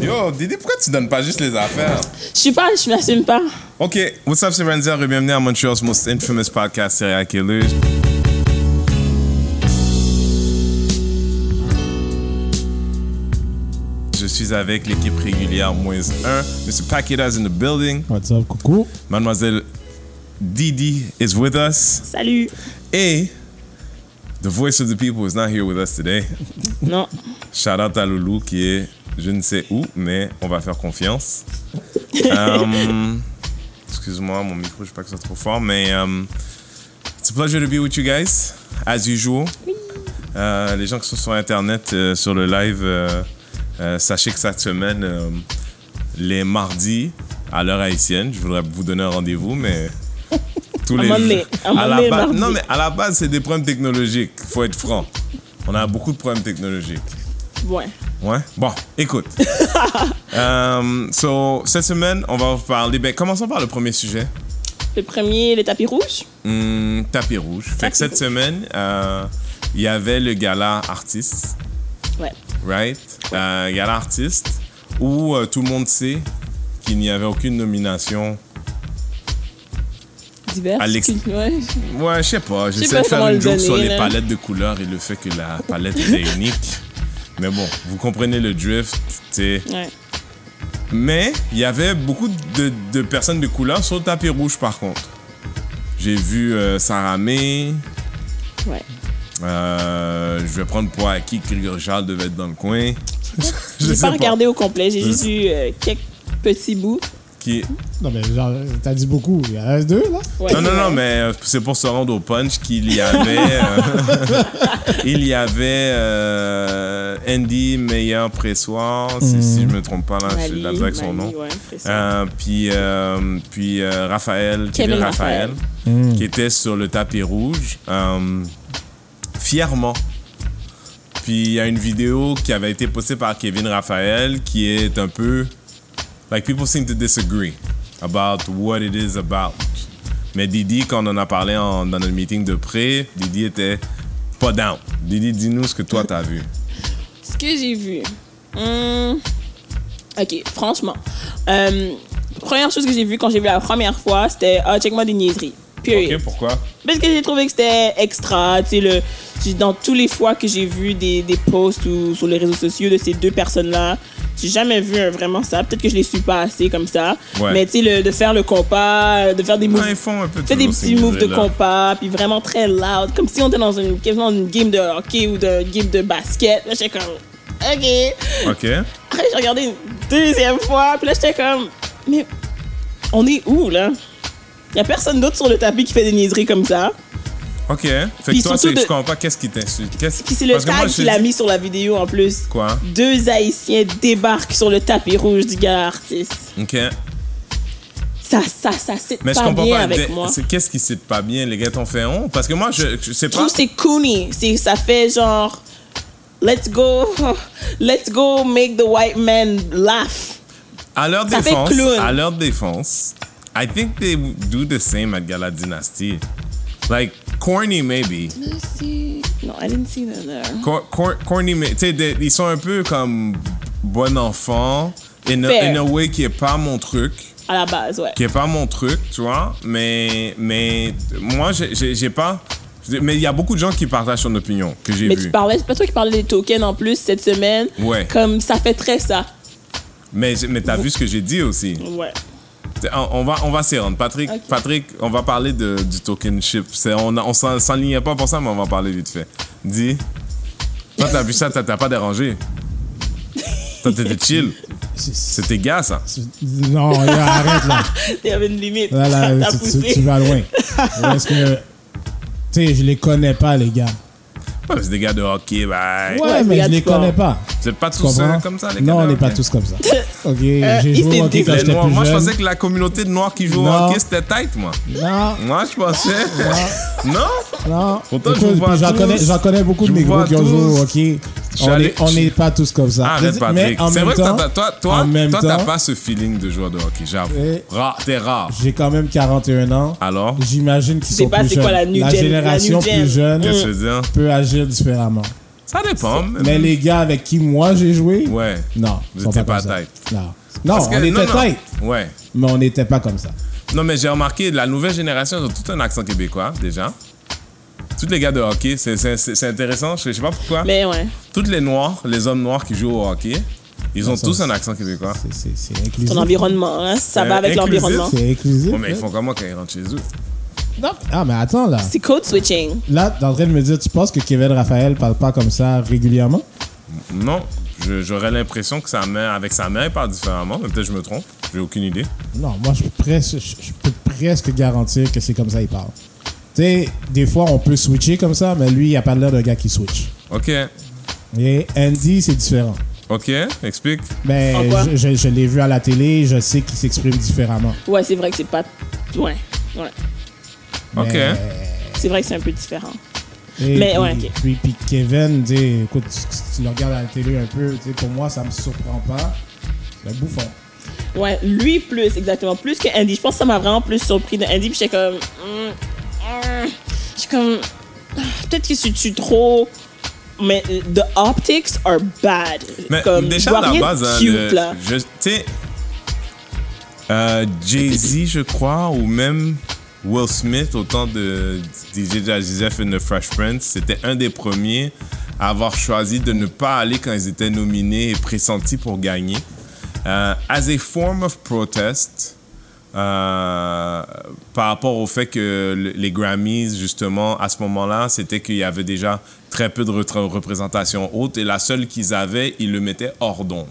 Yo, Didi, pourquoi tu donnes pas juste les affaires? Je suis pas, je m'assume pas. Ok, what's up, c'est Renzer et bienvenue à Montreal's most infamous podcast, Serial Killers. Je suis avec l'équipe régulière moins 1. Mr. Paquetas in the building. What's up, coucou? Mademoiselle Didi is with us. Salut. Et the voice of the people is not here with us today. Non. Shout out à Loulou qui est je ne sais où, mais on va faire confiance. Um, Excuse-moi, mon micro, je sais pas que c'est trop fort, mais um, it's a pleasure to be with you guys, as usual. Euh, les gens qui sont sur Internet, euh, sur le live, sachez que cette semaine, les mardis, à l'heure haïtienne, je voudrais vous donner un rendez-vous, mais tous les un à la base- non mais à la base c'est des problèmes technologiques faut être franc on a beaucoup de problèmes technologiques Ouais. Ouais? Bon, écoute. Euh, so, cette semaine, on va vous parler. Ben, commençons par le premier sujet. Le premier, les tapis rouges. Hum, tapis rouge. Fait que cette rouge. semaine, euh, il y avait le gala artiste, Ouais. right? Euh, gala artiste, où euh, tout le monde sait qu'il n'y avait aucune nomination. Divers. Alex- Ouais. Ouais, je sais pas. sais J'essaie de faire une joke sur les palettes de couleurs et le fait que la palette était unique. Mais bon, vous comprenez le drift, tu sais. Ouais. Mais il y avait beaucoup de, de personnes de couleur sur le tapis rouge, par contre. J'ai vu euh, Sarah May. Ouais. euh, je vais prendre pour acquis que Charles devait être dans le coin. je J'ai sais pas regardé au complet. J'ai juste vu euh, quelques petits bouts. Qui... Non, mais genre, t'as dit beaucoup. Il y en reste deux, là? Ouais, Non, non, non, mais euh, c'est pour se rendre au punch qu'il y avait. euh, il y avait euh, Andy Meyer Pressoir, si, si je me trompe pas, là, la misère avec son Mali, nom. ouais. Euh, puis euh, puis euh, Raphaël, Kevin, Raphaël, Raphaël. qui était sur le tapis rouge, euh, fièrement. Puis il y a une vidéo qui avait été postée par Kevin Raphaël qui est un peu. Like, people seem to disagree about what it is about. Mais Didi, quand on en a parlé dans notre meeting de près, Didi était pas down. Didi, dis-nous ce que toi t'as vu. Ce que j'ai vu. Hmm. Ok, franchement. Euh, première chose que j'ai vue quand j'ai vu la première fois, c'était Ah, check-moi des niaiseries. Period. Ok, pourquoi? Parce que j'ai trouvé que c'était extra. Tu sais, le, dans tous les fois que j'ai vu des, des posts ou sur les réseaux sociaux de ces deux personnes-là, j'ai jamais vu un- vraiment ça. Peut-être que je les suis pas assez comme ça. Ouais. Mais tu sais, de faire le compas, de faire des moves. Ouais, ils font un peu fait des toujours ces petits moves de compas, puis vraiment très loud, comme si on était dans une, quasiment une game de hockey ou de game de basket. Là, j'étais comme, OK. Ok. Après, j'ai regardé une deuxième fois, puis là, j'étais comme, mais on est où, là? Il a personne d'autre sur le tapis qui fait des niaiseries comme ça. Ok. Fait Puis que toi, de- je comprends pas qu'est-ce qui t'insulte. Qu'est-ce- Puis c'est le Parce tag je qu'il a mis sur la vidéo en plus. Quoi? Deux Haïtiens débarquent sur le tapis rouge du gars artiste. Ok. Ça, ça, ça cite Mais je pas comprends bien pas. avec de- moi. c'est- Qu'est-ce qui cite pas bien? Les gars t'ont fait honte? Parce que moi, je, je sais Je pas. trouve que c'est coony. C'est, ça fait genre, let's go, let's go make the white man laugh. À leur ça défense, à leur défense, I think they do the same at Gala Dynasty. Like, corny maybe. No, I didn't see that there. Cor- cor- corny, mais tu sais, ils sont un peu comme bon enfant, in a, in a way qui est pas mon truc. À la base, ouais. qui est pas mon truc, tu vois. Mais, mais moi, j'ai- j'ai j'ai pas. Mais il y a beaucoup de gens qui partagent son opinion que j'ai Mais vu. tu parlais, c'est pas toi qui parlais des tokens en plus cette semaine. Ouais. Comme ça fait très ça. Mais, mais t'as vu ce que j'ai dit aussi. Ouais. On, va, on va s'y rendre. Patrick. Patrick, on va parler de, du tokenship. C'est- On, on s'en- s'enlignait pas pour ça, mais on va en parler vite fait. Dis. Toi, t'as vu ça, t'as t'as pas dérangé. Toi, t'étais chill. Tes gars, ça. Non, là, arrête, là. Il y avait une limite. Là, là, tu, tu- poussé. tu vas loin. Parce que, tu sais, je les connais pas, les gars. Ouais, c'est des gars de hockey, bye. Ouais, Ouais, mais je les sport. connais pas. Vous êtes pas Tu tous euh, comme ça, les gars Non, on n'est pas tous comme ça. Ok, Euh, j'ai il joué au hockey quand j'étais plus moi, je jeune. pensais que la communauté de Noirs qui joue au hockey, c'était tight, moi. Non, Moi, je pensais. non? non. Pourtant, je vous vois j'en connais, beaucoup de négros qui ont joué au hockey. On allé- est- On n'est pas tous comme ça. Arrête, Mais Patrick. en C'est même vrai que toi, toi, t'as pas ce feeling de joueur de hockey, j'avoue. Eh. Rare, T'es rare. j'ai quand même 41 ans. Alors? J'imagine qu'ils sais sont pas plus c'est jeunes. quoi la génération plus jeune peut agir différemment. Ça dépend. Mais les gars avec qui moi j'ai joué, Ouais. non. Vous ils sont étiez comme pas tight. Non. Non, Parce que- on était non, non. tight, Ouais. mais on n'était pas comme ça. Non, mais j'ai remarqué, la nouvelle génération, ils ont tout un accent québécois, déjà. Tous les gars de hockey, c'est- c'est c'est- c'est intéressant, je sais pas pourquoi. Mais ouais. Tous les noirs, les hommes noirs qui jouent au hockey, ils ont ça, tous c'est- un accent québécois. C'est- C'est c'est inclusif. Ton environnement, hein, ça C'est va avec inclusif. l'environnement. C'est inclusif. Mais ils là. font comment quand ils rentrent chez eux? Non. Ah, mais attends là. C'est code switching. Là, t'es en train de me dire, tu penses que Kevin Raphaël parle pas comme ça régulièrement? Non, j'aurais l'impression que sa mère, avec sa mère, il parle différemment, mais peut-être je me trompe. J'ai aucune idée. Non, moi, je peux presque, je, je peux presque garantir que c'est comme ça qu'il parle. Tu sais, des fois, on peut switcher comme ça, mais lui, il a pas l'air d'un gars qui switch. Ok, Et Andy, c'est différent. ok, explique. Mais En quoi? je, je- je l'ai vu à la télé, je sais qu'il s'exprime différemment. Ouais, c'est vrai que c'est pas. Ouais. Ouais. Ok. Mais- C'est vrai que c'est un peu différent. Et Mais puis, ouais, ok. Puis, puis Kevin, tu écoute, si tu le regardes à la télé un peu, tu pour moi, ça me surprend pas. C'est un bouffon. Ouais, lui plus, exactement. Plus que Andy. Je pense que ça m'a vraiment plus surpris de Andy. Puis j'étais comme. hum. J'étais comme. ah, Peut-être que je suis trop. Mais euh, the optics are bad. Mais comme, déjà, à la base, hein, cute, le- je- tu sais, euh, Jay-Z, je crois, ou même Will Smith, au temps de DJ Jazzy and the Fresh Prince, c'était un des premiers à avoir choisi de ne pas aller quand ils étaient nominés et pressentis pour gagner. Euh, as a form of protest, euh, par rapport au fait que le- les Grammys, justement, à ce moment-là, c'était qu'il y avait déjà très peu de re- représentation haute et la seule qu'ils avaient, ils le mettaient hors d'onde.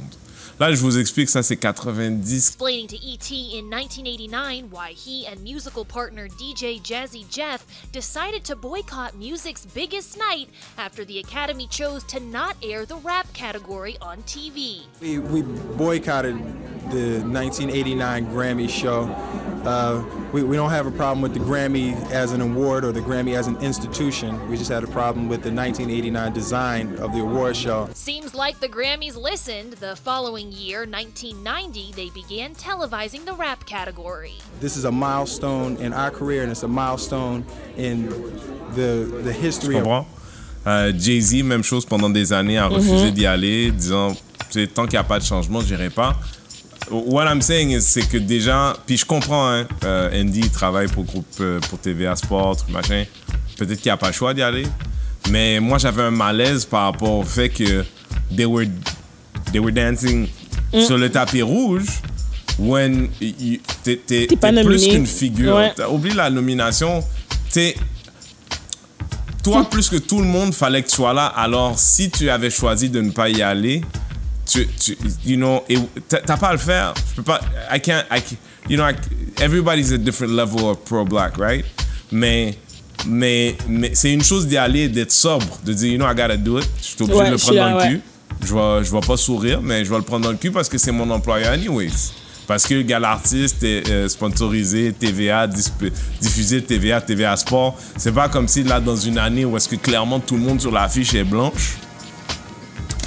Là, je vous explique, ça c'est 90. explaining to ET in 1989 why he and musical partner DJ Jazzy Jeff decided to boycott music's biggest night after the Academy chose to not air the rap category on TV. We, we boycotted the 1989 Grammy show. Uh, we, we don't have a problem with the Grammy as an award or the Grammy as an institution. We just had a problem with the 1989 design of the award show. Seems like the Grammys listened. The following year, 1990, they began televising the rap category. This is a milestone in our career and it's a milestone in the, the history of? Euh, Jay-Z, même chose pendant des années, a refusé d'y aller, disant tant qu'il n'y a pas de changement, je n'irai pas. What I'm saying is, c'est que déjà, puis je comprends, hein, euh, Andy il travaille pour groupe, euh, pour TVA Sport, truc, machin. Peut-être qu'il n'y a pas le choix d'y aller. Mais moi, j'avais un malaise par rapport au fait que they were, they were dancing sur le tapis rouge when t'es t'es plus qu'une figure. Ouais. T'as oublié la nomination. T'es toi, plus que tout le monde, fallait que tu sois là. Alors, si tu avais choisi de ne pas y aller, tu, tu you know, t'as pas à le faire. Je peux pas. I can't. I can't- you know, I, everybody's a different level of pro-black, right? Mais, mais, mais c'est une chose d'y aller et d'être sobre, de dire, you know, I gotta do it. Je suis obligé Ouais, de le prendre dans le cul. Je vais, je vais pas sourire, mais je vais le prendre dans le cul parce que c'est mon employeur, anyways. Parce que le gars l'artiste est euh, sponsorisé, TVA, diffusé TVA, TVA Sport. C'est pas comme si là, dans une année où est-ce que clairement tout le monde sur l'affiche est blanche.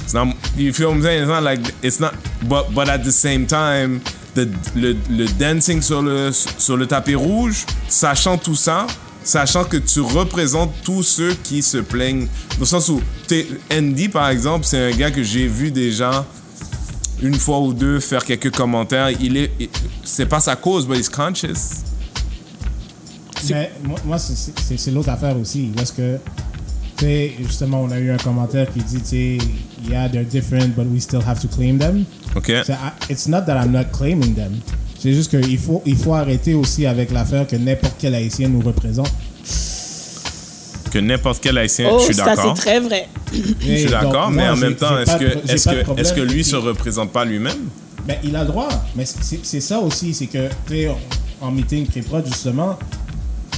It's not, you feel like, it's not, but, but at the same time, the, le, le dancing sur le, sur le tapis rouge, sachant tout ça, sachant que tu représentes tous ceux qui se plaignent. Dans le sens où, Andy, par exemple, c'est un gars que j'ai vu déjà une fois ou deux faire quelques commentaires. Il est, il- c'est pas sa cause, but he's conscious. Mais moi, moi, c'est- l'autre affaire aussi. Parce que, tu sais, justement, on a eu un commentaire qui dit, tu sais, yeah, they're different, but we still have to claim them. OK? C'est- I- It's not that I'm not claiming them. C'est juste qu'il faut, il faut arrêter aussi avec l'affaire que n'importe quel haïtien nous représente. Que n'importe quel haïtien, Oh, je suis ça d'accord. c'est très vrai. Je suis d'accord, mais en même temps, est-ce que, est-ce que, est-ce que lui se se représente pas lui-même? Ben, il a le droit. Mais c'est c'est ça aussi, c'est que, tu sais, on- en meeting pré-prod, justement,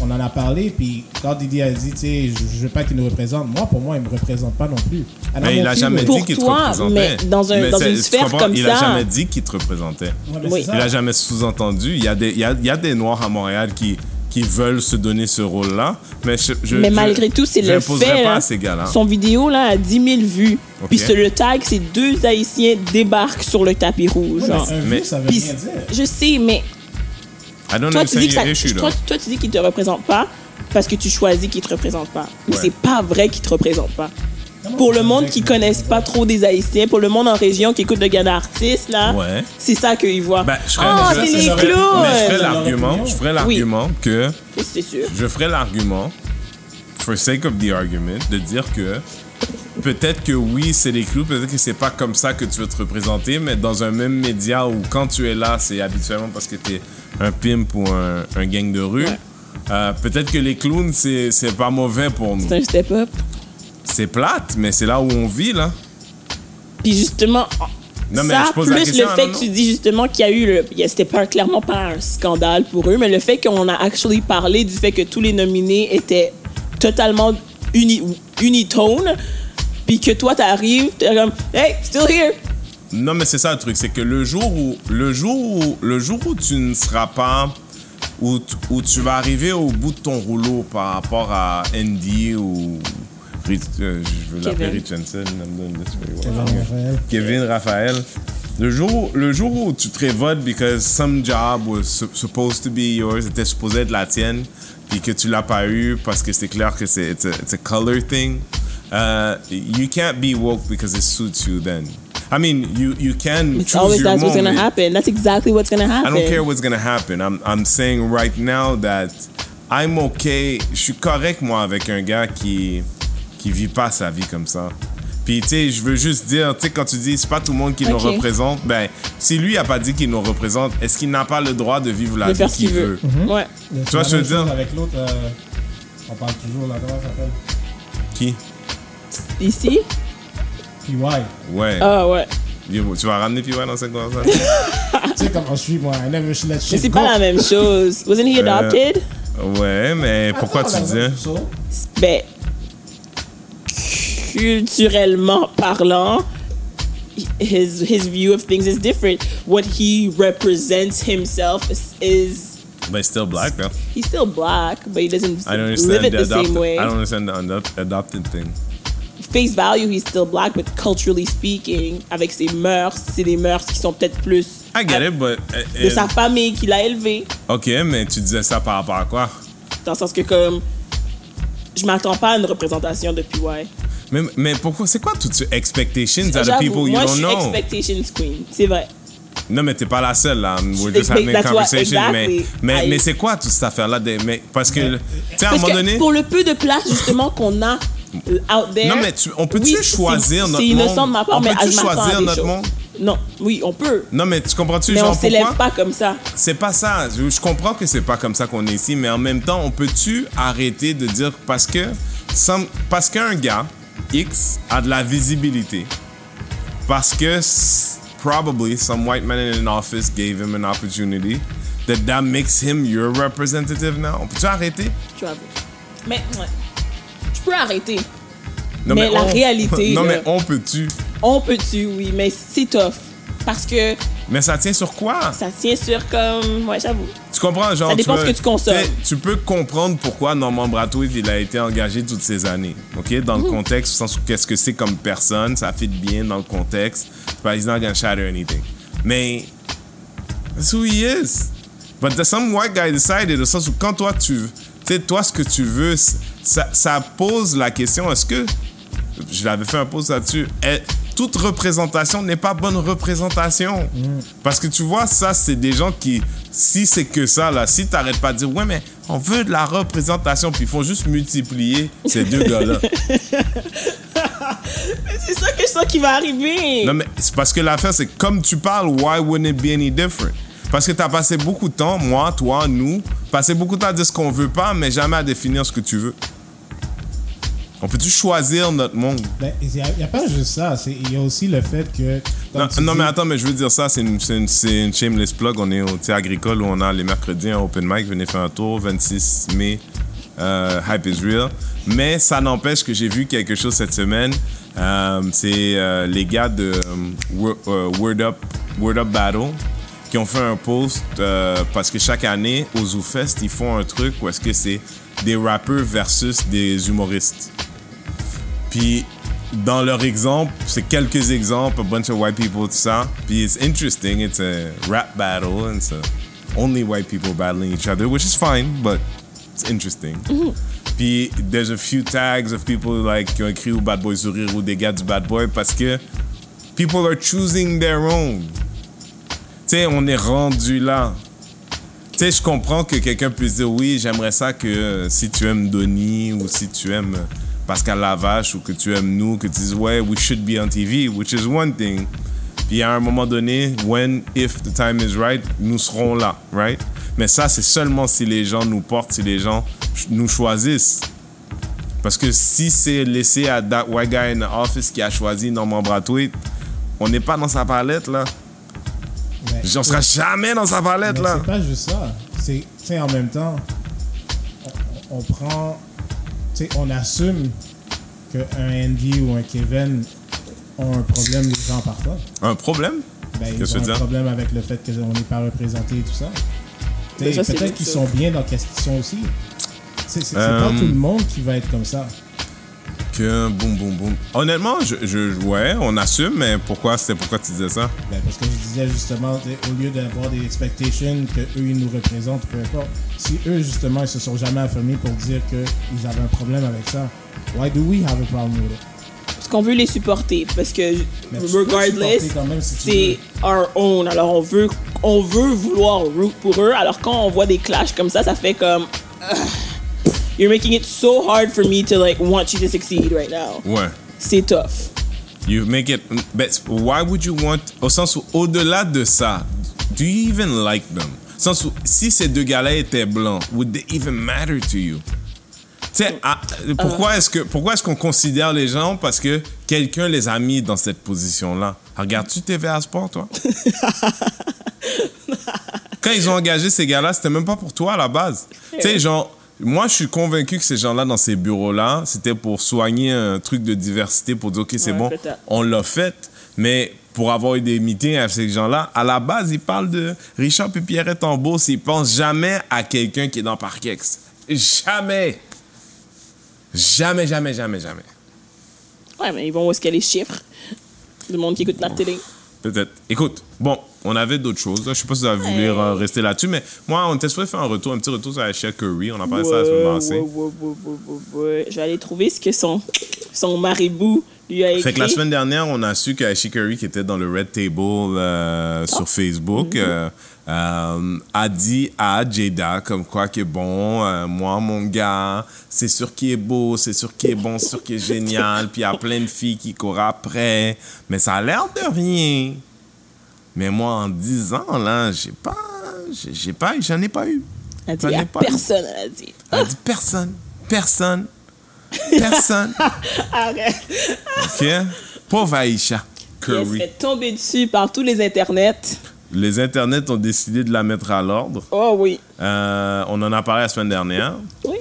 on en a parlé, puis quand Didi a dit, tu sais, je, je veux pas qu'il nous représente, moi, pour moi, il me représente pas non plus. Ah, Mais il a jamais dit qu'il te représentait. mais dans un- dans c'est- une sphère comme il ça- a jamais dit qu'il te représentait. Oui. Il a jamais sous-entendu. Il y a des, il y a, il y a des Noirs à Montréal qui, qui veulent se donner ce rôle-là, mais je, je- Mais je- malgré tout, c'est le fait. pas là. à ces gars-là. Son vidéo là a 10 000 vues. Ok. Puis sur le tag, c'est deux Haïtiens débarquent sur le tapis rouge. Ouais, genre. mais un Mais- ça veut rien dire. je sais, mais I don't toi tu, dis que ça, issue, toi, tu dis qu'il te représente pas parce que tu choisis qu'il te représente pas. Mais Ouais. c'est pas vrai qu'il te représente pas. pour le monde qui connaissent pas trop des Haïtiens, pour le monde en région qui écoute de gars d'artistes, là, Ouais. c'est ça qu'ils voient. Ben, je oh, c'est les Mais je ferais l'argument, je ferais l'argument que C'est sûr. je ferais l'argument, for sake of the argument, de dire que peut-être que oui, c'est les clous, peut-être que c'est pas comme ça que tu veux te représenter, mais dans un même média où quand tu es là, c'est habituellement parce que tu es un pimp ou un, un gang de rue. Euh, peut-être que les clowns, c'est c'est pas mauvais pour nous. C'est un step-up. C'est plate, mais c'est là où on vit, là. Puis justement, Non, mais ça, je pose plus la question, le fait non, que tu dis justement qu'il y a eu, le, c'était pas, clairement pas un scandale pour eux, mais le fait qu'on a actually parlé du fait que tous les nominés étaient totalement uni, unitone, puis que toi t'arrives, t'es comme, hey, still here. Non, mais c'est ça le truc, c'est que le jour où le jour où le jour où tu ne seras pas où, tu- où tu vas arriver au bout de ton rouleau par rapport à Andy ou euh, je veux l'appeler Kevin. Rich Hansen, I'm doing this very well. Kevin Raphaël. Kevin Raphaël. Le jour, le jour où tu te révoltes because some job was su- supposed to be yours, était supposé être la tienne, puis que tu l'as pas eu parce que c'est clair que c'est it's a, it's a color thing, uh, you can't be woke because it suits you then. I mean, you, you can It's always that's what's gonna happen. That's exactly what's gonna happen. I don't care what's gonna happen. I'm, I'm saying right now that I'm okay. Je suis correct, moi, avec un gars qui, qui vit pas sa vie comme ça. Puis, tu sais, je veux juste dire, tu sais, quand tu dis c'est pas tout le monde qui nous représente, ben, si lui a pas dit qu'il nous représente, est-ce qu'il n'a pas le droit de vivre la de vie faire ce qu'il veut. veut? Ouais. C'est Tu vois la ce que je veux dire? Avec l'autre, euh, on parle toujours là, comment ça s'appelle Qui? Ici? PY. Ouais. Ah ouais. Tu vas ramener PY dans cette conversation? tu sais comment je suis, moi. I never should let shit Mais c'est pas la même chose. Wasn't he Euh, adopted? ouais, mais pourquoi Attends, tu chose. Ben, culturellement parlant, his his view of things is different. What he represents himself is, is Ben, still black, though. he's still black, but he doesn't I don't live it the the adopted, same way. I don't understand the adop- adopted thing. Face value, he's still black, but culturally speaking, avec ses mœurs, c'est des mœurs qui sont peut-être plus I get it, but... uh, de uh, sa famille qui l'a élevé. Ok, mais tu disais ça par rapport à quoi? Dans le sens que comme je m'attends pas à une représentation de PY. Mais, mais pourquoi? C'est quoi toutes ces expectations of J'avoue, people you moi, je don't suis know? expectations queen. C'est vrai. Non, mais t'es pas la seule, là. We're just having a what- conversation. exactly. Mais, mais, I- mais c'est quoi toute cette affaire-là? mais- Parce que, tu sais, à un moment donné... pour le peu de place justement qu'on a euh, out there. Non, mais tu- on peut-tu oui, choisir notre C'est innocent monde? de ma part, On mais peut-tu je à choisir notre choses. monde? Non, oui, on peut. Non, mais tu comprends-tu, genre, on s'élève pourquoi? pas comme ça. C'est pas ça. Je, je comprends que c'est pas comme ça qu'on est ici, mais en même temps, on peut-tu arrêter de dire parce que some- parce qu'un gars X a de la visibilité, parce que probably some white man in an office gave him an opportunity, that that makes him your representative now. On peut-tu arrêter? Tu vois. Mais ouais. je peux arrêter. Non, Mais la on- réalité, Non, là- mais on peut-tu? On peut-tu, oui, mais c'est tough. Parce que Mais ça tient sur quoi? ça tient sur comme. Ouais, j'avoue. Tu comprends, genre. Ça dépend ce que tu consommes. Tu peux comprendre pourquoi Norman Brathwaite, il a été engagé toutes ces années. OK? Dans le contexte, au sens où qu'est-ce que c'est comme personne, ça fit bien dans le contexte. But he's not gonna shatter anything. Mais. That's who he is. But some white guy decided, au sens où quand toi, tu. Tu sais, toi, ce que tu veux, ça, ça pose la question est-ce que. Je l'avais fait un pause là-dessus. Toute représentation n'est pas bonne représentation. Parce que tu vois, ça, c'est des gens qui, si c'est que ça, là, si t'arrêtes pas de dire, ouais, mais on veut de la représentation, puis ils font juste multiplier ces deux gars-là. C'est ça que je sens qui va arriver. Non, mais c'est parce que l'affaire, c'est comme tu parles, why wouldn't it be any different? Parce que tu as passé beaucoup de temps, moi, toi, nous, passé beaucoup de temps à dire ce qu'on veut pas, mais jamais à définir ce que tu veux. On peut-tu choisir notre monde? Ben, il n'y a, pas juste ça. Il y a aussi le fait que. Non, tu non, dis- mais attends, mais je veux dire ça, c'est une, c'est une, une shameless plug. On est au Thé Agricole où on a les mercredis un open mic. Venez faire un tour, 26 mai, euh, Hype is Real. Mais ça n'empêche que j'ai vu quelque chose cette semaine. Euh, c'est euh, les gars de Wor- Word, Up, Word Up Battle qui ont fait un post parce que chaque année, au ZooFest, ils font un truc où est-ce que c'est des rappeurs versus des humoristes. Puis dans leur exemple, c'est quelques exemples, a bunch of white people, tout ça. Puis it's interesting, it's a rap battle, and it's a only white people battling each other, which is fine, but it's interesting. Puis there's a few tags of people like qui ont écrit au Bad Boy Sourire ou des gars du Bad Boy parce que people are choosing their own. Tu sais, on est rendu là. Tu sais, je comprends que quelqu'un puisse dire oui, j'aimerais ça que euh, si tu aimes Donnie ou si tu aimes euh, Pascal Lavache ou que tu aimes nous, que tu dises ouais, we should be on TV, which is one thing. Puis à un moment donné, when, if the time is right, nous serons là, right? Mais ça, c'est seulement si les gens nous portent, si les gens nous choisissent. Parce que si c'est laissé à that white guy in the office qui a choisi Norman Brathwaite, on n'est pas dans sa palette, là. Mais- On sera jamais dans sa palette, Mais là. c'est pas juste ça. C'est, tu sais, en même temps, on, on prend, tu sais, on assume qu'un Andy ou un Kevin ont un problème, les gens parfois. Un problème? Ben, Qu'est-ce que ils tu ont un veux dire? problème avec le fait qu'on n'est pas représenté et tout ça. Tu sais, ça, c'est peut-être qu'ils sont bien dans qu'est-ce qu'ils sont aussi. C'est, c'est, c'est Euh, pas tout le monde qui va être comme ça. Que boum, boum, boum. Honnêtement, je, je, ouais, on assume, mais pourquoi, c'était pourquoi tu disais ça? Ben, parce que je disais justement, au lieu d'avoir des expectations que eux ils nous représentent, peu importe, si eux justement ils se sont jamais affirmés pour dire qu'ils avaient un problème avec ça, why do we have a problem with it? Parce qu'on veut les supporter. Parce que, Mais regardless, si c'est our own. Alors, on veut, on veut vouloir root pour eux. Alors, quand on voit des clashs comme ça, ça fait comme. You're making it so hard for me to, like, want you to succeed right now. Ouais. C'est tough. You make it. But why would you want. Au sens où, au-delà de ça, do you even like them? Au sens où, si ces deux gars-là étaient blancs, would they even matter to you? Tu sais, ah, pourquoi est-ce que pourquoi est-ce qu'on considère les gens parce que quelqu'un les a mis dans cette position-là? Regardes-tu TVA Sport, toi? Quand ils ont engagé ces gars-là, c'était même pas pour toi à la base. Tu sais, genre, moi, je suis convaincu que ces gens-là, dans ces bureaux-là, c'était pour soigner un truc de diversité, pour dire, OK, c'est Ouais, bon, on l'a fait. Mais pour avoir eu des meetings avec ces gens-là, à la base, ils parlent de Richard et Pierrette en bourse. Ils pensent jamais à quelqu'un qui est dans Parkex. Jamais. Jamais, jamais, jamais, jamais. Ouais, mais ils vont où est-ce qu'il y a les chiffres du monde qui écoute la télé? Peut-être. Écoute, bon, on avait d'autres choses. Je sais pas si vous avez voulu Ouais. euh, rester là-dessus, mais moi, on était supposé faire un retour, un petit retour sur Aisha Curry. On a parlé de ça la semaine Ouais, passée. ouais, ouais, ouais, ouais, ouais, ouais. Je vais aller trouver ce que son, son maribou lui a écrit. Fait que la semaine dernière, on a su qu'Aisha Curry, qui était dans le Red Table euh, Ah. sur Facebook, Mm-hmm. euh, euh, a dit à Jada comme quoi que bon, euh, moi, mon gars, c'est sûr qu'il est beau, c'est sûr qu'il est bon, c'est sûr qu'il est génial, puis il y a plein de filles qui courent après, mais ça a l'air de rien. Mais moi, en 10 ans, là, j'ai pas, j'ai pas, j'en ai pas eu. Elle dit eu. personne, elle a dit. Elle a dit personne, personne, personne. Arrête. OK? Pauvre Aisha Puis Elle se Curry. fait tomber dessus par tous les internets. Les internets ont décidé de la mettre à l'ordre. Oh oui. Euh, on en a parlé la semaine dernière. Oui.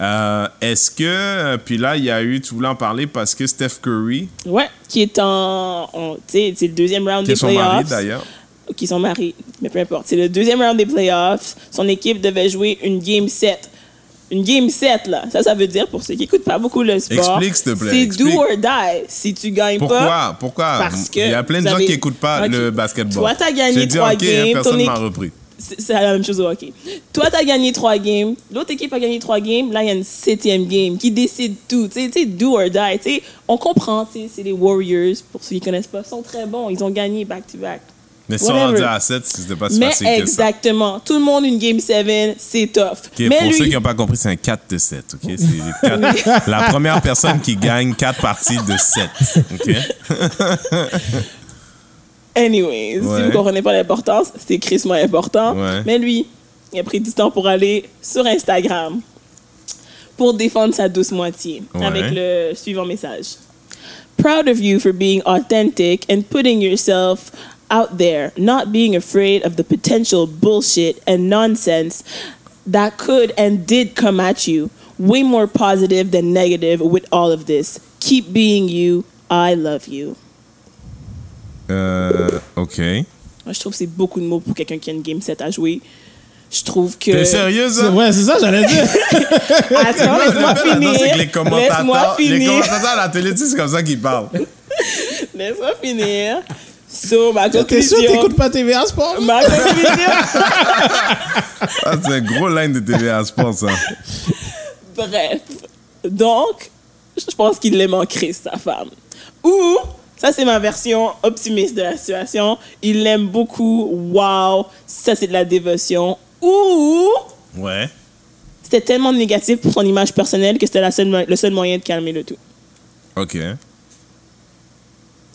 Euh, Est-ce que, euh, puis là, il y a eu, tu voulais en parler parce que Steph Curry, Ouais, qui est en. Tu sais, c'est le deuxième round qui est des son playoffs. mari d'ailleurs, Qui sont mariés, mais peu importe. C'est le deuxième round des playoffs. Son équipe devait jouer une game 7. Une game 7, là. Ça, ça veut dire, pour ceux qui n'écoutent pas beaucoup le sport. Explique, s'il te plaît, C'est do or die. Si tu gagnes pas. pourquoi, pourquoi Parce que Il y a plein de gens avez- qui n'écoutent pas Ok. le basketball. Toi, t'as gagné trois OK, hein, games, personne ton m'a repris. C'est la même chose au hockey. Toi, t'as gagné trois games. L'autre équipe a gagné trois games. Là, il y a une septième game qui décide tout. Tu sais, tu do or die. Tu sais, on comprend. tu C'est les Warriors. Pour ceux qui connaissent pas, ils sont très bons. Ils ont gagné back-to-back. Mais si on Whatever. rendait à 7, c'était pas si Mais facile que ça. exactement. Tout le monde, une game 7, c'est tough. Mais pour lui, ceux qui n'ont pas compris, c'est un 4 de 7. OK? C'est la première personne qui gagne 4 parties de 7. OK? anyways, si Ouais. vous comprenez pas l'importance, c'est crissement important. Ouais. Mais lui, il a pris du temps pour aller sur Instagram pour défendre sa douce moitié Ouais. avec le suivant message. Proud of you for being authentic and putting yourself out there, not being afraid of the potential bullshit and nonsense that could and did come at you. Way more positive than negative with all of this. Keep being you. I love you. Euh, OK. Moi, je trouve que c'est beaucoup de mots pour quelqu'un qui a une game set à jouer. Je trouve que. T'es sérieux, ça? Ouais, c'est ça, j'allais dire. Attends, laisse-moi finir. c'est que les Laisse-moi commentateurs, les finir. commentateurs à la télé, c'est comme ça qu'ils parlent. Laisse-moi finir. So, ma T'es sûr que conclusion. t'écoutes pas TVA Sport? Ma conclusion. Ah, c'est un gros line de TVA Sport, ça. Bref. Donc, je pense qu'il l'aime en crise, sa femme. Ou, ça c'est ma version optimiste de la situation, il l'aime beaucoup, wow, ça c'est de la dévotion. Ou, Ouais. c'était tellement négatif pour son image personnelle que c'était la seule, le seul moyen de calmer le tout. Ok.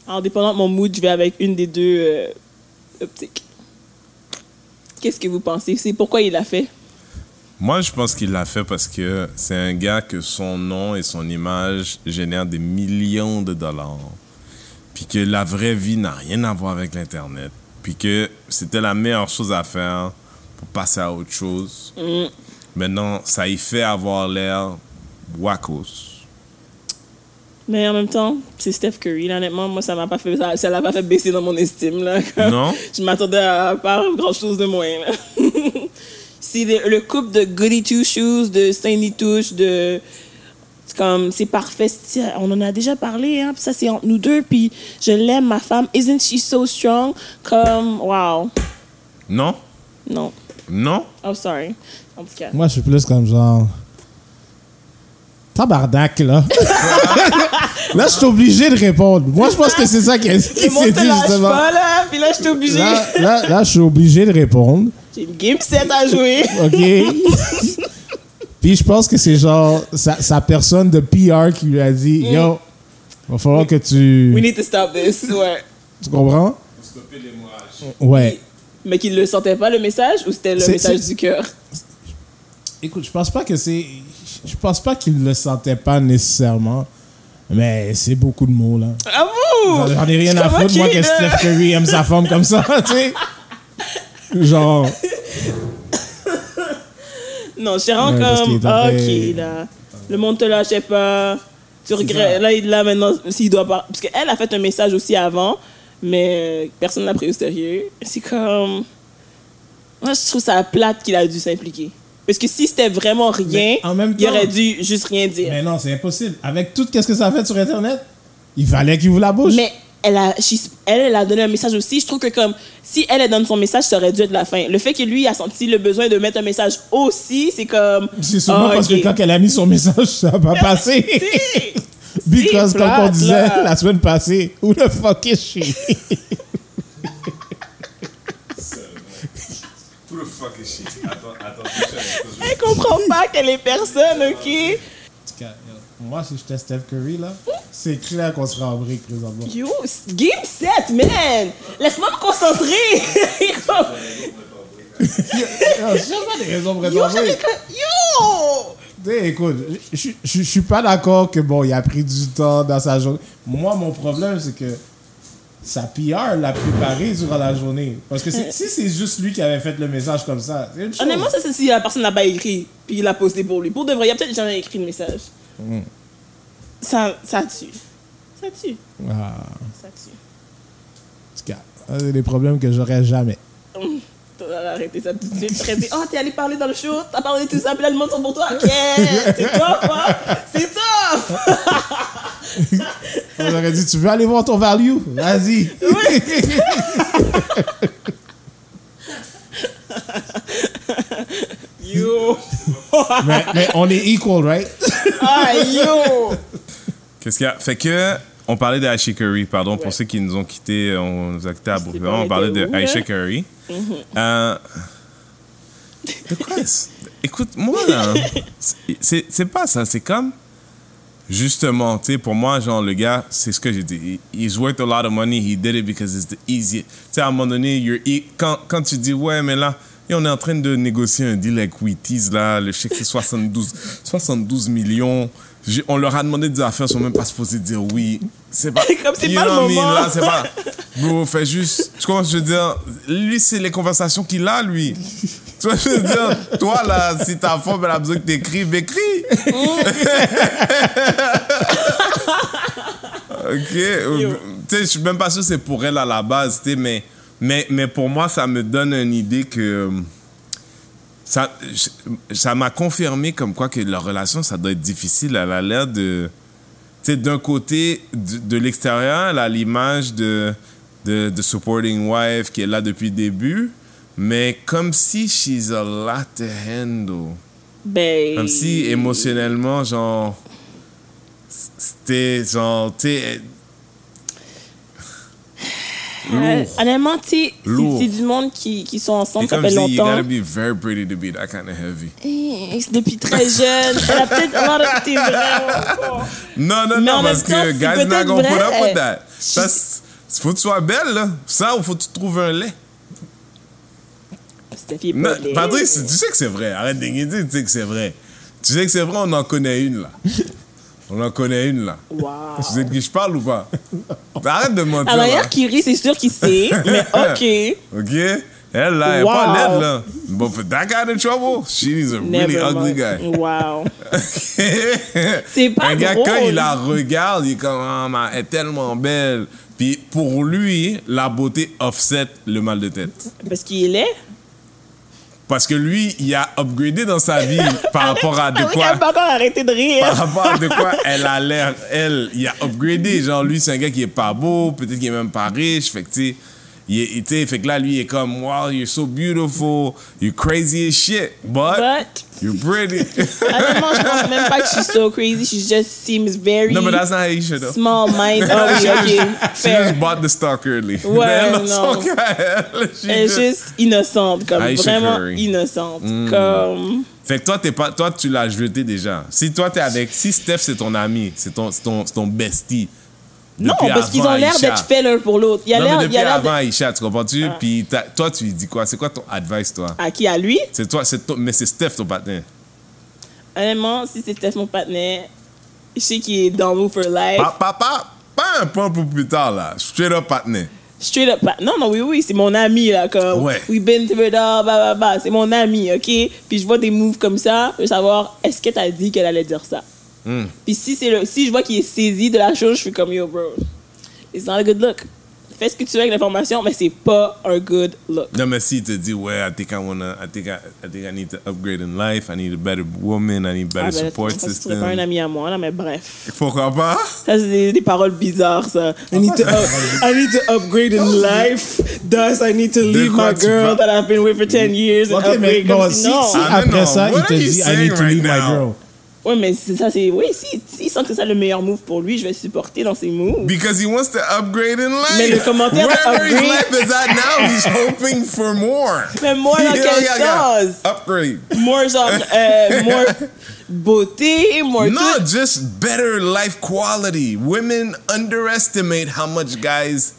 En dépendant de mon mood, je vais avec une des deux euh, optiques. Qu'est-ce que vous pensez? C'est pourquoi il l'a fait? Moi, je pense qu'il l'a fait parce que c'est un gars que son nom et son image génèrent des millions de dollars. Puis que la vraie vie n'a rien à voir avec l'Internet. Puis que c'était la meilleure chose à faire pour passer à autre chose. Maintenant, ça y fait avoir l'air wackos. Mais en même temps, c'est Steph Curry. là, honnêtement, moi, ça m'a pas fait, ça, l'a pas fait baisser dans mon estime. Là. Non? je m'attendais à pas grand chose de moins. Là. c'est le, le couple de Goody Two Shoes, de Sandy Touche, de. C'est comme, c'est parfait. On en a déjà parlé, hein. ça, c'est entre nous deux. Puis je l'aime, ma femme. Isn't she so strong? Comme, wow. Non? Non. Non? Oh, sorry. En tout cas. Moi, je suis plus comme genre. Tabarnak, là. là, je suis obligé de répondre. Moi, je pense que c'est ça qui, qui s'est dit, justement. pas, là. Puis là, je suis obligée. Là, là, là, je suis obligé de répondre. J'ai une game set à jouer. OK? Puis je pense que c'est genre sa, sa personne de PR qui lui a dit Mm. Yo, va falloir que tu. We need to stop this. Ouais. Tu comprends? Ouais. Mais qu'il le sentait pas, le message, ou c'était le message du cœur? Écoute, je pense pas que c'est. Je pense pas qu'il le sentait pas nécessairement. Mais c'est beaucoup de mots, là. Ah vous! J'en ai rien à foutre, moi, que. Steph Curry aime sa femme comme ça, tu sais. Genre. Non, parce qu'il comme, ok, là. Le monde te lâchait pas. Tu regrettes. Là, il- là, maintenant, s'il doit pas. Parce qu'elle a fait un message aussi avant, mais personne ne l'a pris au sérieux. C'est comme. Moi, je trouve ça plate qu'il a dû s'impliquer. Parce que si c'était vraiment rien, en même il temps- aurait dû juste rien dire. Mais non, c'est impossible. Avec tout ce que ça a fait sur Internet, il fallait qu'il ouvre la bouche. Mais elle a, she's- elle, elle a donné un message aussi. Je trouve que comme si elle, elle donne son message, ça aurait dû être la fin. Le fait que lui a senti le besoin de mettre un message aussi, c'est comme. C'est sûrement Ah, parce que quand elle a mis son message, ça n'a pas passé. Si. Because, C'est comme on disait là. la semaine passée, who the fuck is she? Who the fuck is she? Attends, attends, Elle comprend pas qu'elle est personne, ok? Moi, si j'étais Steph Curry, là, c'est clair qu'on serait en brique présentement. Yo, game set, man! Laisse-moi me concentrer! Yo, J'ai pas des raisons pour être Yo, en j'avais brique. comme- Yo! Tu sais, Écoute, je- suis pas d'accord que, bon, il a pris du temps dans sa journée. Moi, mon problème, c'est que sa PR l'a préparé durant la journée. Parce que si c'est juste lui qui avait fait le message comme ça, c'est une chose. Honnêtement, ça, c'est si la personne l'a pas écrit, puis il l'a posté pour lui. Pour de vrai, il a peut-être jamais écrit le message. Mm. Ça, ça tue. Ça tue. Ah, Ça tue. c'est des problèmes que j'aurais jamais. T'as arrêté ça tout de suite. Dit, oh, t'es allé parler dans le show, t'as parlé de tout ça, puis là, le monde sont pour toi. Yeah! C'est top, hein? C'est top! On aurait dit, tu veux aller voir ton value? Vas-y. Yo! mais, mais on est equal, right? Ah, yo! Qu'est-ce qu'il y a? Fait que, on parlait de Aisha Curry, pardon, Ouais. pour ceux qui nous ont quittés, on nous a quittés à Brooklyn. On parlait de où, là? Aisha Curry. Euh, de quoi? est-ce- Écoute, moi, là, c'est- pas ça, c'est comme. Justement, tu sais, pour moi, genre, le gars, c'est ce que j'ai dit. He- He's worth a lot of money, he did it because it's the easiest. Tu sais, à un moment donné, you're e- quand, quand tu dis, ouais, mais là, et on est en train de négocier un deal avec Wheaties, là, le chèque c'est 72, 72 millions. On leur a demandé des affaires, ils sont même pas supposés dire oui. C'est pas. Comme c'est pas le mean? moment. Là, c'est pas. Bro, fais juste. Tu comprends ce que je veux dire? Lui, c'est les conversations qu'il a, lui. Tu vois je veux dire? Toi, là, si ta femme, elle a besoin que t'écrives, écris. ok. euh, Tu sais, je suis même pas sûr que c'est pour elle à la base, tu sais, mais, mais, mais pour moi, ça me donne une idée que. euh, Ça ça m'a confirmé comme quoi que leur relation, ça doit être difficile. Elle a l'air de. Tu sais, d'un côté, de, de l'extérieur, elle a l'image de, de, de supporting wife qui est là depuis le début, mais comme si she's a lot to handle. Ben. Comme si émotionnellement, genre. C'était genre. Tu sais. Lourd. honnêtement, sais, c'est- du monde qui, qui sont ensemble, ça fait dis, you longtemps. gotta be very pretty to be that kind of heavy. Eh, c'est depuis très jeune. Elle a peut-être a lot of- vraiment fort. Non, non, non, parce que guys not gonna put up with that. Ça, faut que tu sois belle, là. Ça, ou faut que tu trouves un lait. Non. Patrice, tu sais que c'est vrai. Arrête de tu sais que c'est vrai. Tu sais que c'est vrai, on en connaît une, là. On en connaît une, là. Wow. Sais de qui je parle ou pas? Arrête de mentir, manière qu'il rit, c'est sûr qu'il sait, mais ok. OK? Elle, là, elle est pas Wow. laide, là. But for that kind of trouble, she is a really Never ugly mind. guy. Wow. C'est pas Un gars, drôle. quand il la regarde, il est comme, ah, elle est tellement belle. Puis pour lui, la beauté offset le mal de tête. Parce qu'il est laid? Parce que lui, il a upgradé dans sa vie par rapport à de Arrête, quoi? Elle pas encore arrêté de Par rire. rapport à de quoi elle a l'air, elle, il a upgradé. Genre, lui, c'est un gars qui est pas beau, peut-être qu'il est même pas riche. Fait que, tu sais, il sais, fait que là, lui, il est comme, wow, you're so beautiful, you're crazy as shit, but, But, you're pretty. honnêtement, je pense même pas que she's so crazy. She just seems very no, but that's not Aisha, though. small mind. Oh oui, ok. She Fair. just bought the stock early. Ouais, non. cas, elle, she Elle est just- juste innocente, comme Aisha vraiment Curry. innocente. Mm. Comme. Fait que toi, t'es pas, toi, tu l'as jeté déjà. Si toi, t'es avec, si Steph, c'est ton ami, c'est ton, c'est ton, c'est ton bestie. Non, parce qu'ils ont l'air d'être faits l'un pour l'autre. Il y a l'air. depuis il y a l'air avant Aisha, tu comprends-tu? Puis t'as- toi, tu lui dis quoi? C'est quoi ton advice, toi? À qui? À lui? C'est toi, c'est toi, mais c'est Steph, ton partenaire. Honnêtement, si c'était mon partenaire, je sais qu'il est dans Move for Life. Pas, pas, pas, pas un point pour plus tard, là. Straight up partenaire. Straight up. pa- Non, non, oui, oui, c'est mon ami, là. Comme, Ouais. We've been through it all, bah, bah, bah. C'est mon ami, OK? Puis je vois des moves comme ça, je veux savoir, est-ce que t'as dit qu'elle allait dire ça? Hmm. Puis si, c'est le, si je vois qu'il est saisi de la chose, je suis comme, yo, bro, it's not a good look. Fais ce que tu veux avec l'information, mais c'est pas un good look. Non, mais si il te dit, ouais, I think I wanna, I think I, I think I need to upgrade in life, I need a better woman, I need better Ah, ben, support ce serait system. pas un ami à moi, là, mais bref. Pourquoi pas? Ça, c'est des, des paroles bizarres, ça. I need, to, up- I need to upgrade in life. Thus, I need to leave my girl that I've been with for 10 years and Ok, mais upgrade. bon, Comme si, si, non. si Ah, mais après non. ça, What il te are you dit I saying need to right leave my now? girl. Ouais, mais c'est- ça, c'est. Oui, si, si, sent que c'est ça le meilleur move pour lui, je vais supporter dans ses moves. Because he wants to upgrade in life. Mais le commentaire Wherever his upgrade- life is at now, he's hoping for more. Mais more dans quel yeah, yeah. sens? Upgrade. More genre. Euh, more beauté, more No, tout. just better life quality. Women underestimate how much guys,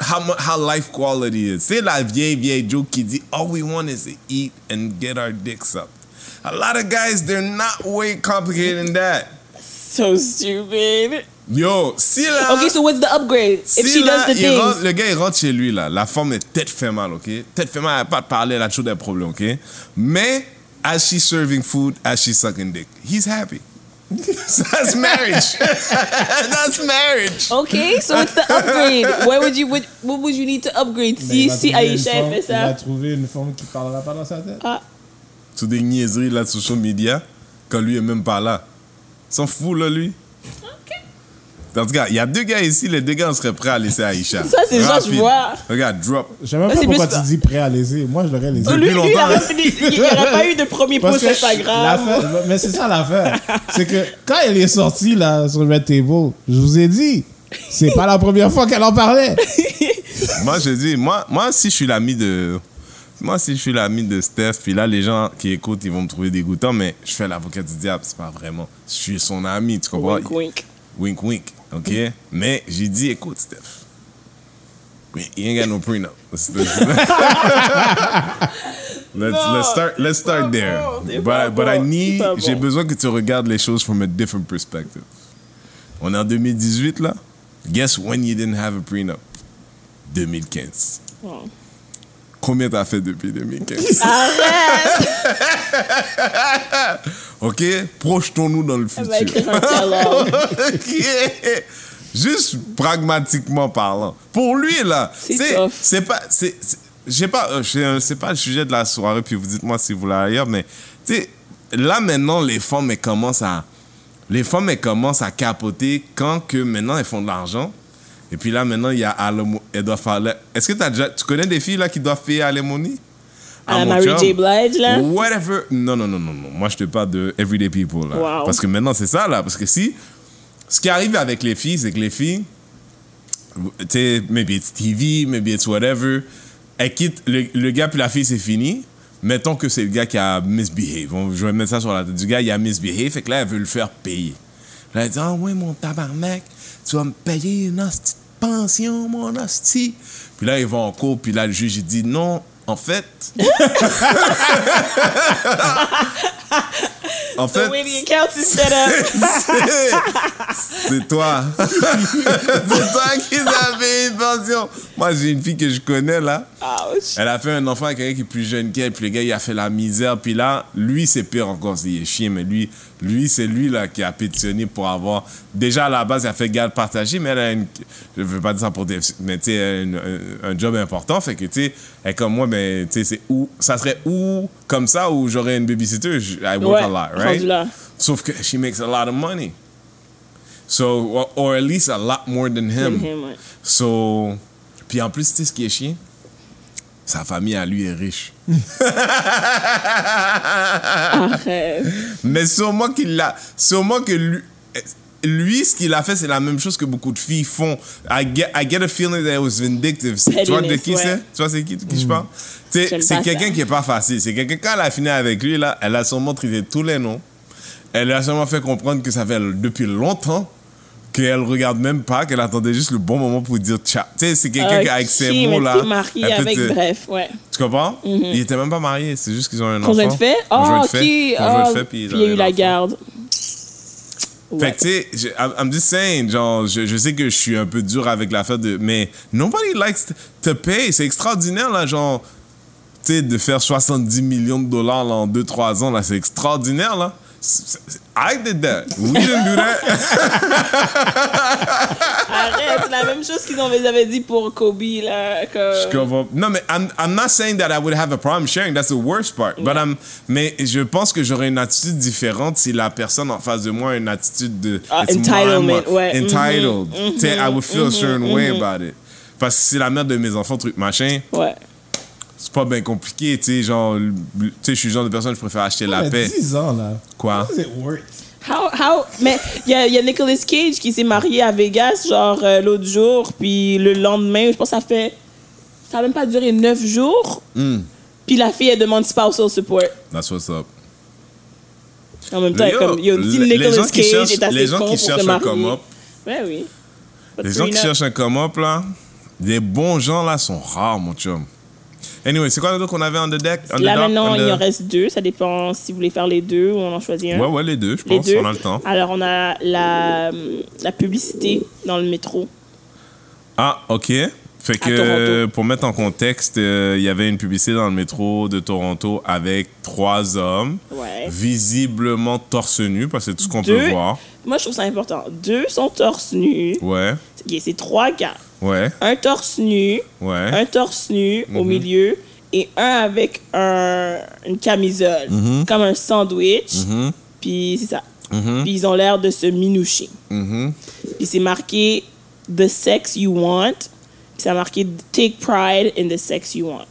how how life quality is. C'est la vieille vieille joke qui dit all we want is to eat and get our dicks up. A lot of guys, they're not way complicated than that. So stupid. Yo, si là, Okay, so what's the upgrade? si If she là, does the il rentre- things. le gars il rentre chez lui là, la femme est tête fait mal, ok? Tête fait mal, elle a pas de parler, elle a toujours des problèmes, ok? Mais as she's serving food, as she's sucking dick, he's happy. So that's marriage. that's marriage. Okay, so what's the upgrade? Where would you what, what would you need to upgrade? Mais Si il va si trouver une Aisha forme- elle fait Il va ça. trouver une forme qui parlera pas dans sa tête. Ah, Sur des niaiseries là sur social media, quand lui est même pas là. S'en fout là lui. En tout cas, il y a deux gars ici, les deux gars on serait prêts à laisser Aïcha. Ça, c'est ça, je vois. Regarde, drop. Je sais même pas pourquoi tu dis prêt à laisser. Moi, je l'aurais laissé. lui, lui, il longtemps, aurait hein. fini- il n'y aurait pas eu de premier post Instagram. mais c'est ça l'affaire. c'est que quand elle est sortie là sur le Red Table, je vous ai dit, c'est pas la première fois qu'elle en parlait. Moi, je dis, moi, moi, si je suis l'ami de. Moi, si je suis l'ami de Steph, puis là, les gens qui écoutent, ils vont me trouver dégoûtant, mais je fais l'avocat du diable, c'est pas vraiment. Je suis son ami, tu comprends? Wink, wink. Wink, wink, ok? Mais j'ai dit, écoute, Steph. You ain't got no prenup. Let's, let's, let's, let's start, let's start there. But, but I need, j'ai besoin que tu regardes les choses from a different perspective. On est en 2018, là. Guess when you didn't have a prenup? 2015. Oh. Combien t'as fait depuis 2015? Arrête! ok? Projetons-nous dans le Elle va futur. Ok. Juste pragmatiquement parlant. Pour lui, là, C'est pas. sais pas, euh, c'est pas le sujet de la soirée, puis vous dites-moi si vous l'avez ailleurs, mais tu sais, là maintenant, les femmes, elles commencent à. Les femmes, elles commencent à capoter quand que maintenant elles font de l'argent. Et puis là, maintenant, il y a alimony. Elles doivent faire. Est-ce que as déjà, tu connais des filles là qui doivent payer alimony? À mon Mary J. Blige, là? Whatever. Non, non, non, non, non. Moi, je te parle de everyday people, là. Wow. Parce que maintenant, c'est ça, là. Parce que si. Ce qui arrive avec les filles, c'est que les filles. Tu sais, maybe it's TV, maybe it's whatever. Elles quittent. Le, le gars puis la fille, c'est fini. Mettons que c'est le gars qui a misbehave. Je vais mettre ça sur la tête du gars, il a misbehave. Fait que là, elle veut le faire payer. Là, elle dit Ah, ouais, mon tabarnak, tu vas me payer une hostie pension, mon hostie. Puis là, ils vont en cours, puis là, le juge, il dit Non, en fait. en fait. C'est toi. c'est toi qui as fait une pension. Moi, j'ai une fille que je connais, là. Ouch. Elle a fait un enfant avec quelqu'un qui est plus jeune qu'elle, puis le gars, il a fait la misère. Puis là, lui, c'est pire encore, il est chien, mais lui, lui c'est lui là, qui a pétitionné pour avoir. Déjà, à la base, il a fait garde partagée, mais elle a une. Je veux pas dire ça pour des. Mais tu sais, un, job important. Fait que, tu sais, elle est comme moi, mais tu sais, c'est où. Ça serait où comme ça où j'aurais une babysitter? I work Ouais, a lot, right? là. Sauf que she makes a lot of money. So, or, or at least a lot more than him. Him, ouais. So, puis en plus, tu sais ce qui est chiant? Sa famille à lui est riche. Arrête. Mais sûrement qu'il l'a. Sûrement que lui. Lui, ce qu'il a fait, c'est la même chose que beaucoup de filles font. I get, I get a feeling that it was vindictive. Tu vois de qui ouais. c'est? Tu vois c'est qui, de qui je parle? Sais, J'aime C'est quelqu'un qui est pas facile. C'est quelqu'un, quand elle a fini avec lui, là, elle a sûrement traité tous les noms. Elle a sûrement fait comprendre que ça fait depuis longtemps qu'elle regarde même pas, qu'elle attendait juste le bon moment pour dire ciao. Tu sais, c'est quelqu'un qui, avec ces mots-là. marié avec, bref, ouais. Tu comprends? Ils étaient même pas mariés, c'est juste qu'ils ont un enfant. Conjoint de fait? Conjoint Ah, fait. Ah, puis il y a ont eu la garde. Fait que, tu sais, I'm I'm just saying, genre, je, je sais que je suis un peu dur avec l'affaire de. Mais nobody likes to pay. C'est extraordinaire, là, genre. Tu sais, de faire 70 millions de dollars là, en 2-3 ans, là, c'est extraordinaire, là. I did that. We didn't do that. Arrête, c'est la même chose qu'ils avaient dit pour Kobe, là. Que... Non, mais I'm, I'm not saying that I would have a problem sharing. That's the worst part. But I'm, mais je pense que j'aurais une attitude différente si la personne en face de moi a une attitude de. Ah, it's entitlement, ouais. Entitled. Tu sais, I would feel a certain way mhm. about it. Parce que c'est la mère de mes enfants, truc machin. Ouais. C'est pas bien compliqué, tu sais. Genre, tu sais, je suis le genre de personne, je préfère acheter la Elle a paix. 10 ans, là. Quoi? What is it worth? How, how... Mais il y a, il y a Nicolas Cage qui s'est marié à Vegas, genre, euh, l'autre jour, puis le lendemain, je pense que ça fait... Ça a même pas duré neuf jours. Hmm. Puis la fille, elle demande spousal support. That's what's up. En même temps, Yo, comme, yo, si Nicolas gens qui Cage cherchent- est assez les gens con qui cherchent un marier. come-up, Ouais, oui. But Les gens qui cherchent un come-up, là, les bons gens, là, sont rares, mon chum. Anyway, c'est quoi dos qu'on avait on the deck? The Là, maintenant, il the- en reste deux. Ça dépend si vous voulez faire les deux ou on en choisit un. Ouais, ouais, les deux, je les pense. deux. On a le temps. Alors, on a la, la publicité dans le métro. Ah, OK. Fait que, pour mettre en contexte, euh, il y avait une publicité dans le métro de Toronto avec trois hommes, Ouais. visiblement torse nu, parce que c'est tout ce qu'on peut voir. Moi, je trouve ça important. Deux sont torse nu. Ouais, c'est trois gars. Ouais, Un torse nu, ouais. un torse nu au Mhm. milieu et un avec un, une camisole, comme un sandwich. Mhm, Puis c'est ça. mhm, Puis ils ont l'air de se minoucher. mhm. Puis c'est marqué The sex you want. Puis ça a marqué Take pride in the sex you want.